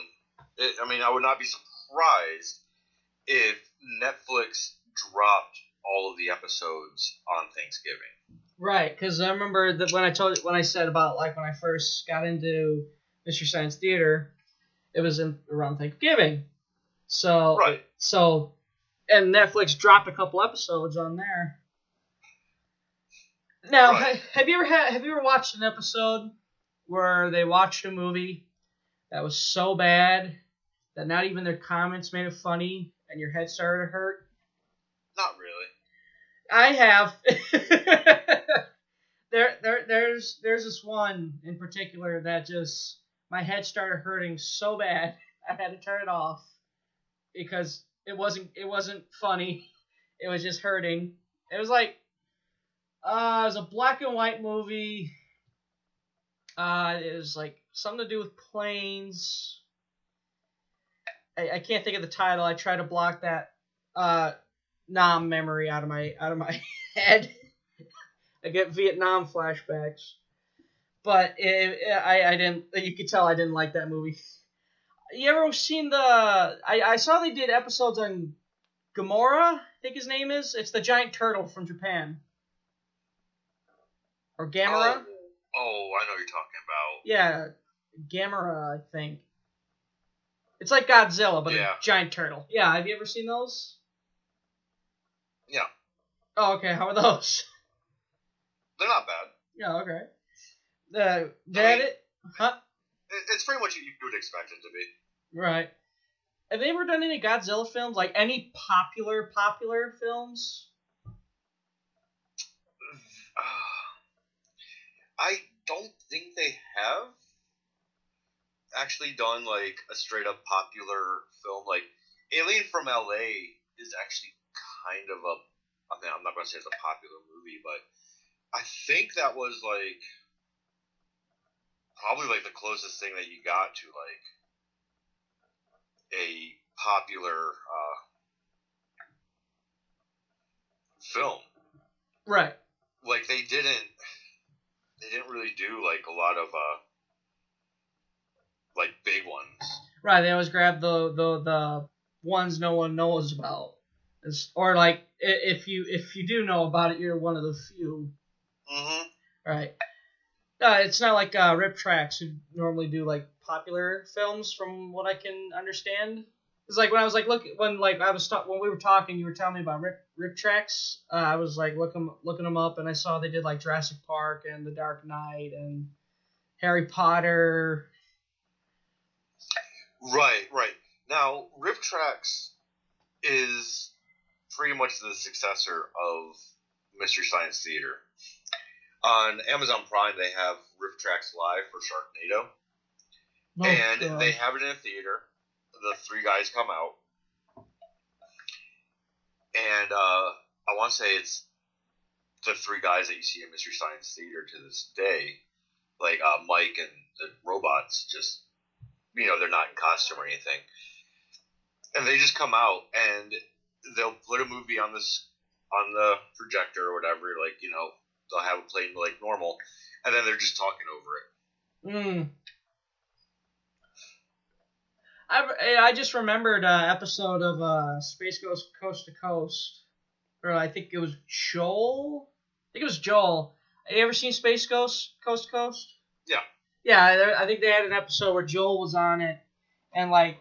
it, I mean, I would not be surprised if Netflix dropped all of the episodes on Thanksgiving. Right, because I remember that when I told when I said about like when I first got into Mystery Science Theater, it was in around Thanksgiving. So Right. so and Netflix dropped a couple episodes on there. Now, Right. have you ever had have you ever watched an episode where they watched a movie that was so bad that not even their comments made it funny and your head started to hurt? Not really. I have. [laughs] there, there, there's, there's this one in particular that just my head started hurting so bad [laughs] I had to turn it off because it wasn't, it wasn't funny. [laughs] It was just hurting. It was like, uh, it was a black and white movie. Uh, it was like something to do with planes. I, I can't think of the title. I try to block that uh Nam memory out of my out of my [laughs] head. I get Vietnam flashbacks. But it, it- I I didn't. You could tell I didn't like that movie. You ever seen the? I I saw they did episodes on Gamora. I think his name is. It's the giant turtle from Japan. Or Gamera. Oh, oh, I know what you're talking about. Yeah, Gamera, I think. It's like Godzilla, but Yeah. a giant turtle. Yeah, have you ever seen those? Yeah, Oh, okay. How are those? [laughs] they're not bad. Yeah, okay. Uh, that it? Huh? it's pretty much what you would expect it to be. Right. Have they ever done any Godzilla films? Like any popular popular films? I don't think they have actually done like a straight up popular film. Like Alien from LA is actually kind of a. I mean, I'm not going to say it's a popular movie, but I think that was like probably like the closest thing that you got to like a popular uh, film. Right. Like they didn't they didn't really do like a lot of uh like big ones. Right. They always grab the the the ones no one knows about. It's, or like if you if you do know about it, you're one of the few. Mm-hmm. Right. Uh, it's not like uh, RiffTrax who normally do like popular films, from what I can understand. It's like when I was like look when like I was ta- when we were talking, you were telling me about Rip RiffTrax. Uh, I was like looking looking them up, and I saw they did like Jurassic Park and The Dark Knight and Harry Potter. Right, right. Now, RiffTrax is pretty much the successor of Mystery Science Theater. On Amazon Prime, they have RiffTrax Live for Sharknado. Oh, and God. they have it in a theater. The three guys come out. And uh, I want to say it's the three guys that you see in Mystery Science Theater to this day. Like uh, Mike and the robots, just, you know, they're not in costume or anything. And they just come out and they'll put a movie on this on the projector or whatever, like, you know, they'll have it played like normal, and then they're just talking over it. Mm. I, I just remembered an episode of uh, Space Ghost Coast to Coast, or I think it was Joel. I think it was Joel. Have you ever seen Space Ghost Coast to Coast? Yeah. Yeah, I think they had an episode where Joel was on it, and like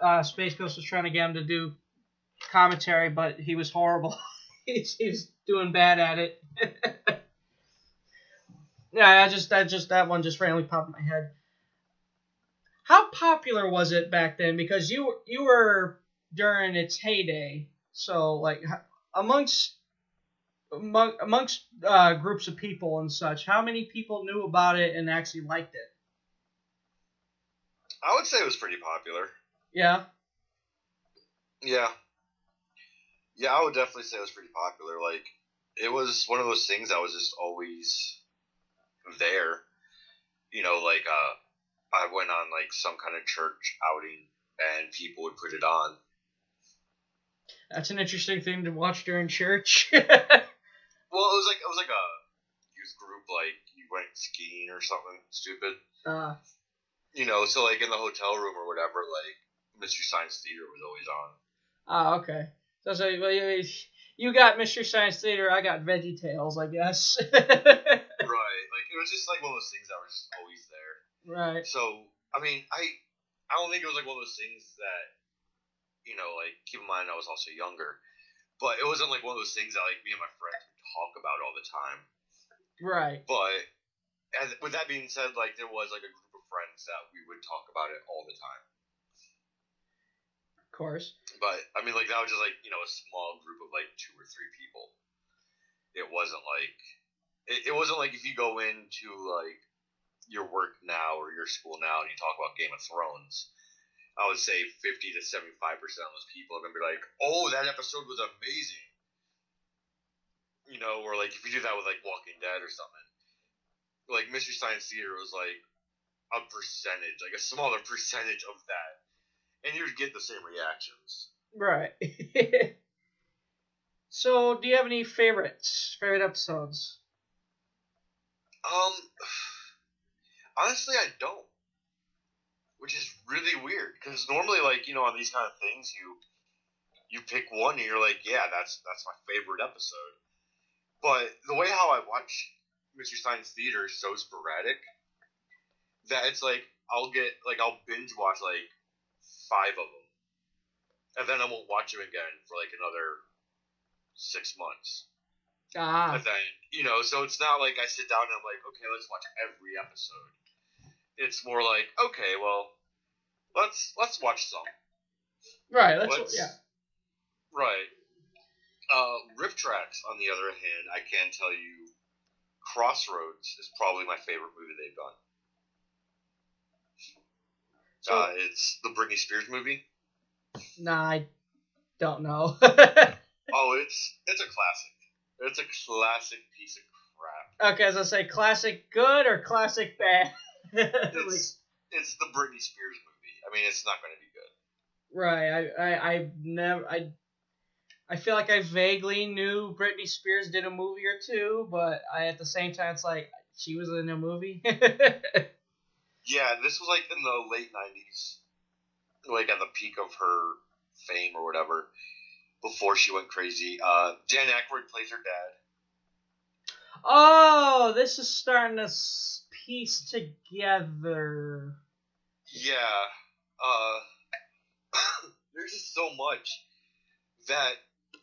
uh, Space Ghost was trying to get him to do commentary, but he was horrible. [laughs] he's, he's doing bad at it. [laughs] yeah, I just that just that one just randomly popped in my head. How popular was it back then? Because you you were during its heyday, so like amongst among, amongst uh, groups of people and such, how many people knew about it and actually liked it? I would say it was pretty popular. Yeah. Yeah. Yeah, I would definitely say it was pretty popular. Like, it was one of those things that was just always there. You know, like, uh, I went on, like, some kind of church outing, and people would put it on. That's an interesting thing to watch during church. [laughs] Well, it was like, it was like a youth group, like, you went skiing or something stupid. uh, You know, so, like, in the hotel room or whatever, like, Mystery Science Theater was always on. oh, okay. So, so well, you, got Mystery Science Theater, I got VeggieTales, I guess. [laughs] right. Like, it was just, like, one of those things that was just always there. right. So I mean, I I don't think it was like one of those things that you know, like keep in mind I was also younger, but it wasn't like one of those things that like me and my friends would talk about all the time. Right. But and with that being said, like there was like a group of friends that we would talk about it all the time. Of course. But I mean, like that was just like you know a small group of like two or three people. It wasn't like it, it wasn't like if you go into like your work now or your school now and you talk about Game of Thrones. I would say fifty to seventy five percent of those people are gonna be like, "Oh, that episode was amazing," you know, or like if you do that with like Walking Dead or something, like Mystery Science Theater was like a percentage, like a smaller percentage of that, and you would get the same reactions. Right. [laughs] so, do you have any favorites? Favorite episodes? Um, honestly, I don't. Which is really weird because normally, like you know, on these kind of things, you you pick one and you're like, yeah, that's that's my favorite episode. But the way how I watch Mystery Science Theater is so sporadic that it's like I'll get like I'll binge watch like five of them, and then I won't watch them again for like another six months. Ah. And then, you know, so it's not like I sit down and I'm like, okay, let's watch every episode. it's more like okay, well, let's let's watch some. Right. That's Let's- yeah. Right. Uh, RiffTrax, on the other hand, I can tell you, Crossroads is probably my favorite movie they've done. Uh, it's the Britney Spears movie. Nah, I don't know. [laughs] Oh, it's it's a classic. It's a classic piece of crap. okay, as I say, classic good or classic bad? [laughs] It's it's the Britney Spears movie. I mean, it's not going to be good. Right. I, I, I never. I, I feel like I vaguely knew Britney Spears did a movie or two, but I at the same time it's like she was in a movie. [laughs] Yeah, this was like in the late '90s, like at the peak of her fame or whatever. Before she went crazy, uh, Dan Aykroyd plays her dad. oh, this is starting to piece together. Yeah, uh, [coughs] there's just so much that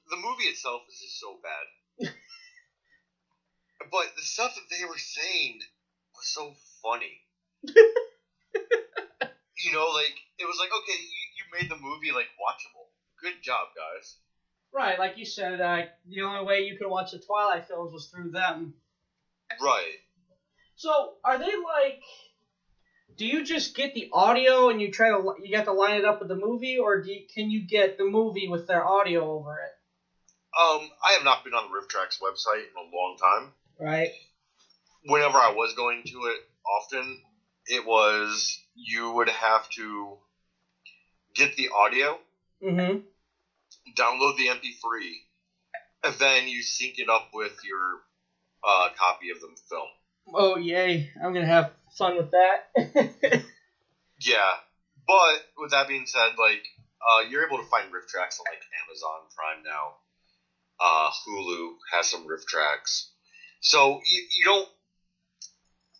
the movie itself is just so bad. [laughs] but the stuff that they were saying was so funny. You know, like it was like, okay, you, you made the movie like watchable. Good job, guys. Right, like you said, uh, the only way you could watch the Twilight films was through them. Right. So, are they like? Do you just get the audio and you try to you have to line it up with the movie, or do you, can you get the movie with their audio over it? Um, I have not been on the RiffTrax website in a long time. Right. Whenever I was going to it often, it was you would have to get the audio, Mm-hmm. download the MP3, and then you sync it up with your uh, copy of the film. Oh yay! I'm gonna have fun with that. [laughs] Yeah, but with that being said, like uh, you're able to find riff tracks on like Amazon Prime now. Uh, Hulu has some riff tracks, so you, you don't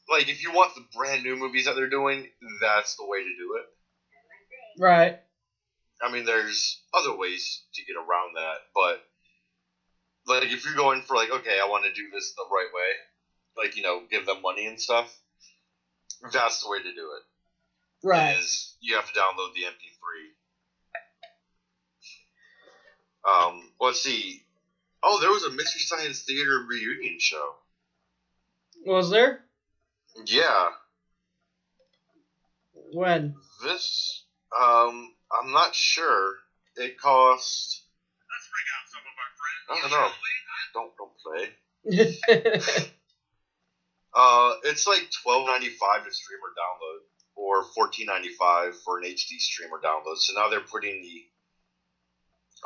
like if you want the brand new movies that they're doing, that's the way to do it. right. I mean, there's other ways to get around that, but like if you're going for like, okay, I want to do this the right way, like you know, give them money and stuff, that's the way to do it. Right. Is you have to download the MP3. Um, let's see. Oh, there was a Mystery Science Theater reunion show. Was there? Yeah, When? this. Um, I'm not sure. It cost. I don't know. Don't don't play. [laughs] Uh, it's like twelve ninety five to stream or download, or fourteen ninety five for an HD stream or download. So now they're putting the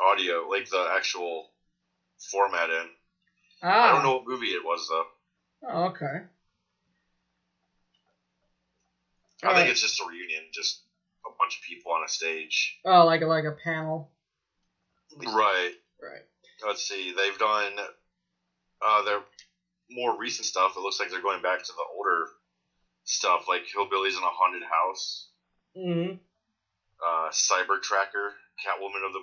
audio, like the actual format in. ah. I don't know what movie it was though. Oh, okay. I think Alright. it's just a reunion, just a bunch of people on a stage. Oh, like a like a panel. Right. Right. Let's see. They've done uh, their more recent stuff. It looks like they're going back to the older stuff, like Hillbillies in a Haunted House, Mm-hmm. uh, Cyber Tracker, Catwoman of the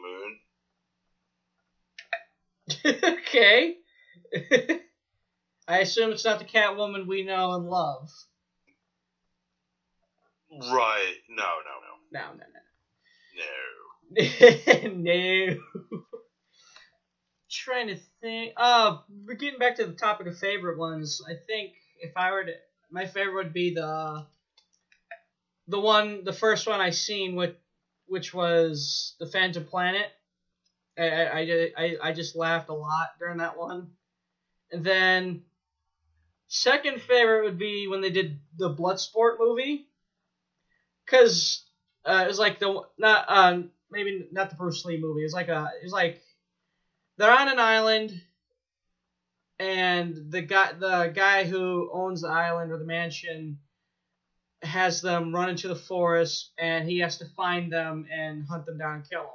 Moon. [laughs] okay. [laughs] I assume it's not the Catwoman we know and love. Right. No, no, No, no, no. No. no. no. [laughs] Trying to think. Uh, we're getting back to the topic of favorite ones. I think if I were to, my favorite would be the, the one, the first one I seen, which, which was the Phantom Planet. I, I, I, I, I just laughed a lot during that one. And then, second favorite would be when they did the Bloodsport movie. Cause uh, it was like the not um maybe not the Bruce Lee movie. It was like a it was like they're on an island, and the guy the guy who owns the island or the mansion has them run into the forest, and he has to find them and hunt them down and kill them.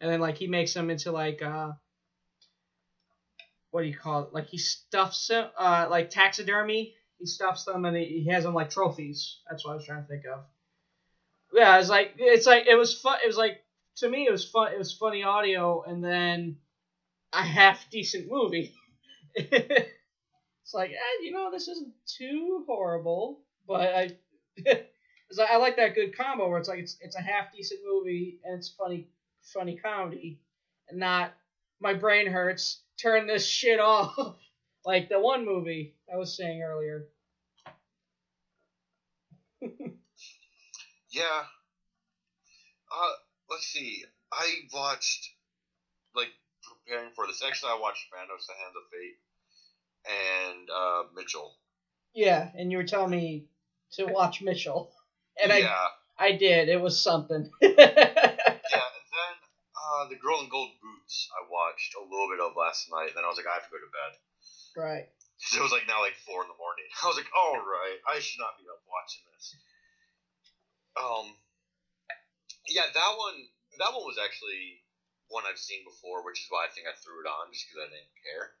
And then like he makes them into like uh what do you call it? Like he stuffs them uh like taxidermy. He stuffs them and he has them like trophies. That's what I was trying to think of yeah, it's like it's like it was fun. It was like to me, it was fun. It was funny audio, and then a half decent movie. [laughs] it's like eh, you know this isn't too horrible, but I [laughs] It's like, I like that good combo where it's like it's it's a half decent movie and it's funny funny comedy, and not my brain hurts. Turn this shit off. [laughs] like the one movie I was saying earlier. Yeah. Uh, let's see. I watched, like, preparing for this. Actually, I watched Manos: The Hands of Fate and uh, Mitchell. Yeah, and you were telling me to watch Mitchell, and yeah. I I did. It was something. [laughs] Yeah, and then uh, The Girl in Gold Boots I watched a little bit of last night. Then I was like, I have to go to bed. right. [laughs] it was like now like four in the morning. [laughs] I was like, all right, I should not be up watching this. Um, yeah, that one that one was actually one I've seen before, which is why I think I threw it on just because I didn't care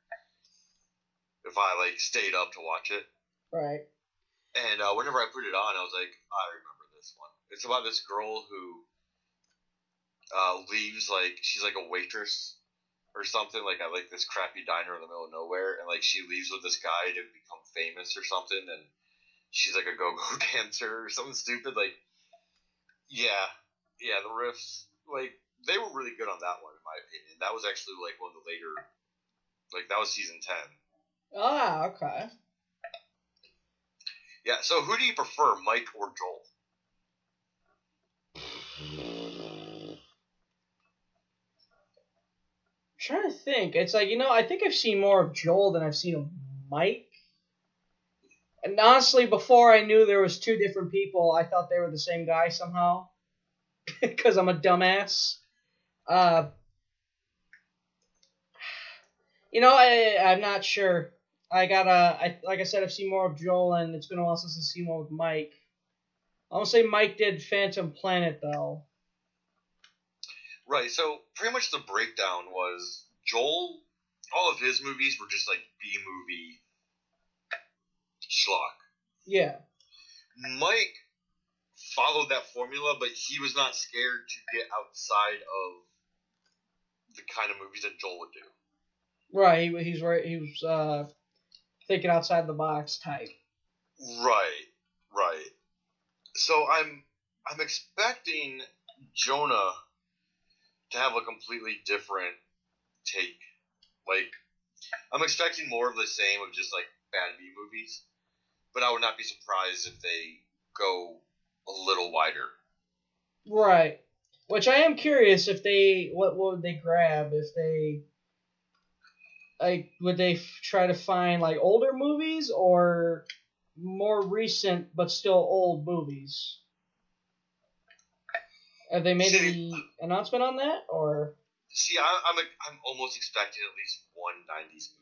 if I like stayed up to watch it. Right. And uh, whenever I put it on, I was like, I remember this one. It's about this girl who uh, leaves like she's like a waitress or something like at like this crappy diner in the middle of nowhere, and like she leaves with this guy to become famous or something, and she's like a go-go [laughs] dancer or something stupid. Like, yeah, yeah, the riffs like they were really good on that one in my opinion. That was actually like one of the later, like that was season ten. Ah, okay. Yeah. So who do you prefer, Mike or Joel? I'm trying to think. It's like you know, I think I've seen more of Joel than I've seen of Mike. And honestly, before I knew there was two different people, I thought they were the same guy somehow. [laughs] Because I'm a dumbass. Uh, you know, I I'm not sure. I gotta. I like I said, I've seen more of Joel, and it's been a while since I've seen with Mike. I want to say Mike did Phantom Planet though. Right. So pretty much the breakdown was Joel. All of his movies were just like B movie schlock. Yeah. Mike followed that formula, but he was not scared to get outside of the kind of movies that Joel would do. Right. He, he's right. He was uh, thinking outside the box type. Right. Right. So I'm I'm expecting Jonah to have a completely different take. Like I'm expecting more of the same of just like bad B movies, but I would not be surprised if they go a little wider. Right. Which I am curious if they what, what would they grab if they like would they f- try to find like older movies or more recent but still old movies? Have they made any announcement on that or? See, I, I'm a, I'm almost expecting at least one '90s movie.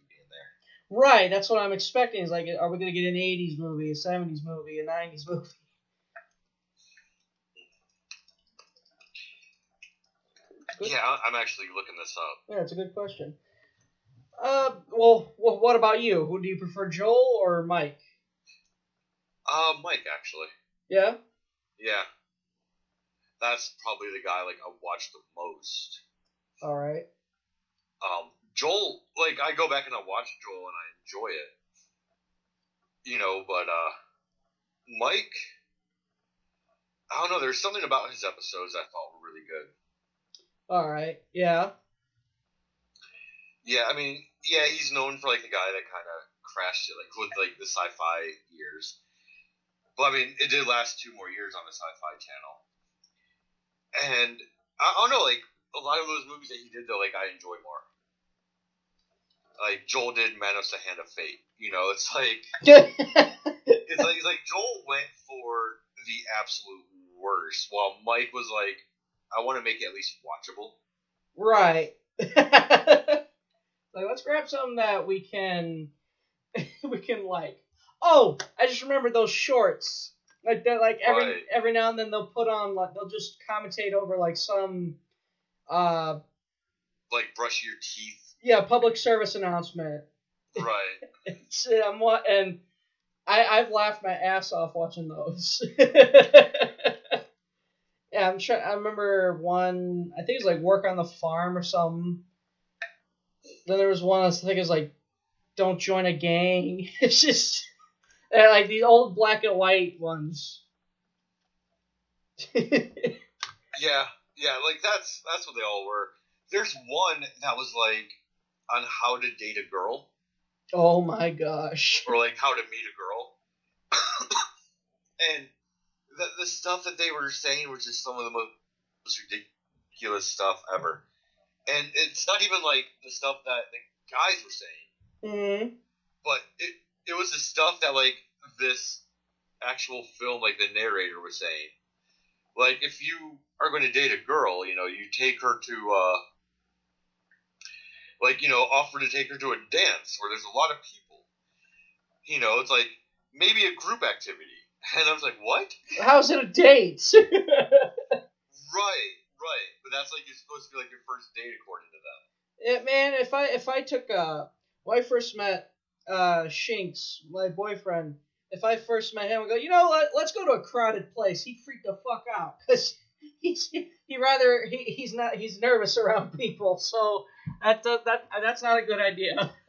Right, that's what I'm expecting. Is like, are we gonna get an '80s movie, a '70s movie, a '90s movie? Yeah, I- I'm actually looking this up. Yeah, it's a good question. Uh, well, wh- what about you? Who do you prefer, Joel or Mike? Uh, Mike actually. Yeah. Yeah. That's probably the guy like I watch the most. All right. Um, Joel, like I go back and I watch Joel and I enjoy it. You know, but uh, Mike, I don't know. There's something about his episodes I thought were really good. All right. Yeah. Yeah, I mean, yeah, he's known for like the guy that kind of crashed it, like with like the sci-fi years. But I mean, it did last two more years on the Sci-Fi Channel, and I, I don't know, like a lot of those movies that he did, though, like I enjoy more. Like Joel did Manos: The Hand of Fate. You know, it's like [laughs] it's like it's like Joel went for the absolute worst, while Mike was like, I want to make it at least watchable. Right. [laughs] like, let's grab something that we can, [laughs] we can like. Oh, I just remember those shorts. Like that, like every Right. every now and then they'll put on like they'll just commentate over like some, uh, Like brush your teeth, yeah, public service announcement. right? [laughs] It's, I'm wa- and I I've laughed my ass off watching those. [laughs] yeah, I'm sure. I remember one. I think it was like work on the farm or something. Then there was one. I think it was like, don't join a gang. [laughs] It's just like these old black and white ones. Yeah, yeah, like that's that's what they all were. There's one that was like on how to date a girl oh my gosh. or like how to meet a girl, [coughs] and the the stuff that they were saying was just some of the most ridiculous stuff ever. And it's not even like the stuff that the guys were saying, Mm. but it it was the stuff that like this actual film, like the narrator was saying. Like if you are going to date a girl, you know, you take her to uh like, you know, offer to take her to a dance where there's a lot of people. You know, it's like maybe a group activity. [laughs] And I was like, What? How's it a date? [laughs] Right, right. But that's like you're supposed to be like your first date according to them. Yeah, man, if I if I took uh when I first met uh Shinks, my boyfriend, if I first met him, I go, you know what? Let's go to a crowded place. He freaked the fuck out [laughs] because he's he rather he, he's not he's nervous around people. So that that, that that's not a good idea. [laughs]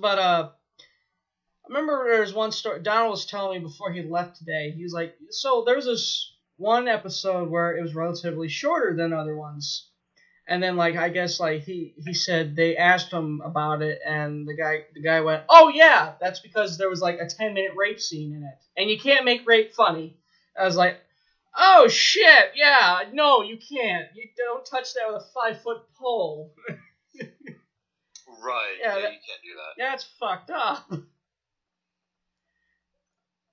but uh, I remember there was one story Donald was telling me before he left today. He was like, so there was this one episode where it was relatively shorter than other ones. And then like I guess like he he said they asked him about it and the guy the guy went, "Oh yeah, that's because there was like a 10-minute rape scene in it. And you can't make rape funny." I was like, "Oh shit. Yeah, no, you can't. You don't touch that with a 5-foot pole." Right. Yeah, Yeah, that- you can't do that. That's fucked up.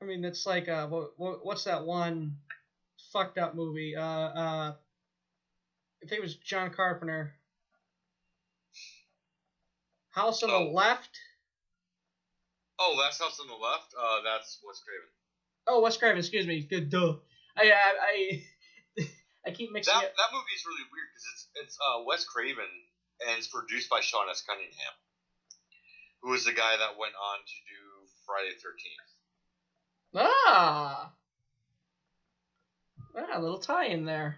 I mean, it's like uh, what, what what's that one fucked up movie? Uh, uh, I think it was John Carpenter. House on the Left. Oh, last house on the left. Uh, that's Wes Craven. Oh, Wes Craven. Excuse me. Good. Duh. I I I, [laughs] I keep mixing That it. that movie is really weird because it's it's uh, Wes Craven and it's produced by Sean S. Cunningham, who was the guy that went on to do Friday the Thirteenth. Ah. Ah, a little tie in there.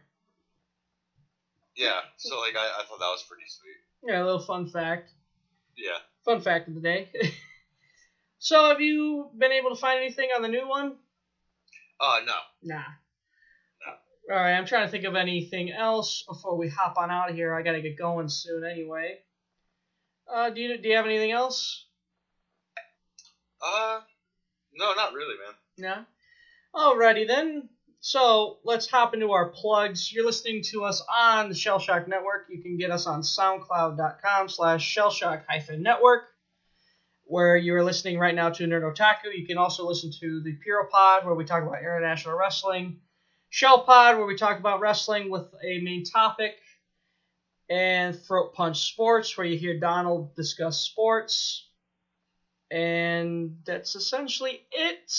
Yeah, so like I, I thought that was pretty sweet. Yeah, a little fun fact. Yeah. Fun fact of the day. [laughs] so, have you been able to find anything on the new one? Uh no. Nah. All right, I'm trying to think of anything else before we hop on out of here. I gotta get going soon anyway. Uh, do you do you have anything else? Uh, no, not really, man. No. Alrighty then. So let's hop into our plugs. You're listening to us on the Shell Shock Network. You can get us on SoundCloud.com slash Shellshock hyphen network, where you are listening right now to Nerd Otaku. You can also listen to the Puro Pod, where we talk about international wrestling. Shell Pod, where we talk about wrestling with a main topic. And Throat Punch Sports, where you hear Donald discuss sports. And that's essentially it.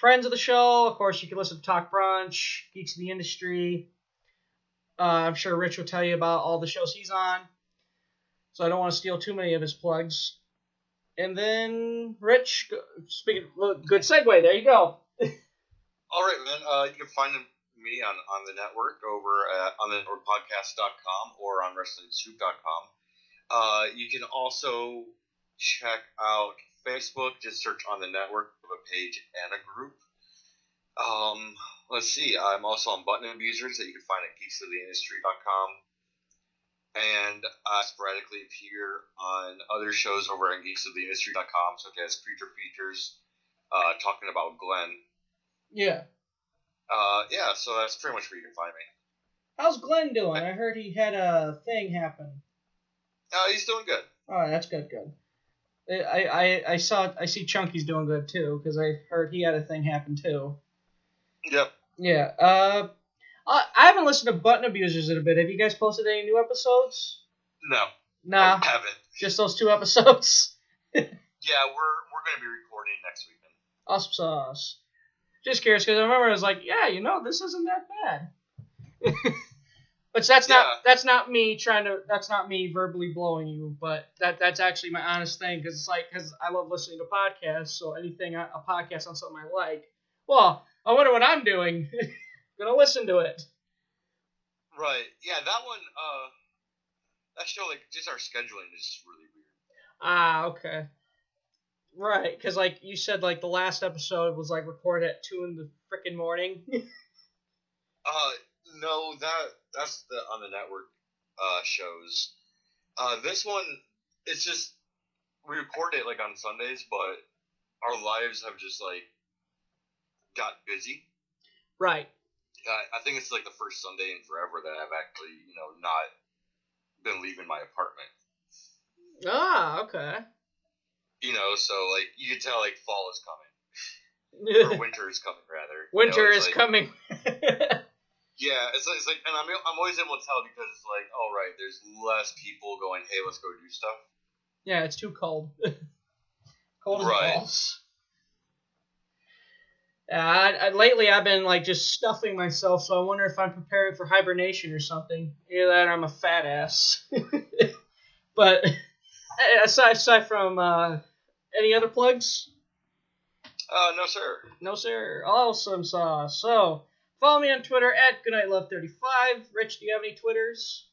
Friends of the show, of course, you can listen to Talk Brunch, Geeks of the Industry. Uh, I'm sure Rich will tell you about all the shows he's on. So I don't want to steal too many of his plugs. And then, Rich, speaking, good segue. There you go. All right, man. Uh, you can find me on, on the network over at on the networkpodcast.com or on wrestlingsoup.com. Uh, you can also check out Facebook. Just search on the network of a page and a group. Um, let's see. I'm also on Button Abusers that you can find at geeksoftheindustry.com. And I sporadically appear on other shows over at geeksoftheindustry.com, such as Future Features, uh, talking about Glenn. Yeah. Uh, yeah, so that's pretty much where you can find me. How's Glenn doing? I heard he had a thing happen. Uh, he's doing good. Oh, that's good, good. I, I, I saw I see Chunky's doing good too because I heard he had a thing happen too. Yep. Yeah. Uh, I, I haven't listened to Button Abusers in a bit. Have you guys posted any new episodes? No. Nah. I haven't. Just those two episodes. [laughs] Yeah, we're we're gonna be recording next weekend. awesome sauce. Just curious because I remember I was like, yeah, you know, this isn't that bad. [laughs] But that's not that's not me trying to that's not me verbally blowing you, but that that's actually my honest thing because it's like because I love listening to podcasts, so anything a a podcast on something I like, well, I wonder what I'm doing. [laughs] Gonna listen to it. Right. Yeah, that one. Uh, that show like just our scheduling is just really weird. Ah, okay. Right, because like you said, like the last episode was like recorded at two in the freaking morning. [laughs] Uh, no, that that's the on the network uh shows. Uh, this one, it's just we record it like on Sundays, but our lives have just like got busy. right. I, I think it's like the first Sunday in forever that I've actually, you know, not been leaving my apartment. Ah, okay. You know, so like you can tell like fall is coming or [laughs] winter is coming rather. You know, Winter is like- coming. [laughs] Yeah, it's, like- it's like, and I'm I'm always able to tell because it's like, all right, there's less people going, hey, let's go do stuff. yeah, it's too cold. [laughs] cold Right. balls. Yeah, I, I, lately I've been like just stuffing myself, so I wonder if I'm preparing for hibernation or something. Either that, or I'm a fat ass. but aside aside from uh, any other plugs, Uh, no, sir. no sir. Awesome sauce. So follow me on Twitter at goodnightlove35. Rich, do you have any Twitters?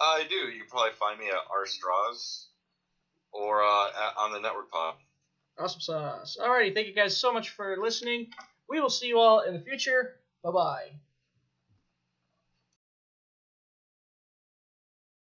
I do. You can probably find me at rstraws or uh, at, on the network pod. Awesome sauce. Alrighty, thank you guys so much for listening. We will see you all in the future. Bye bye.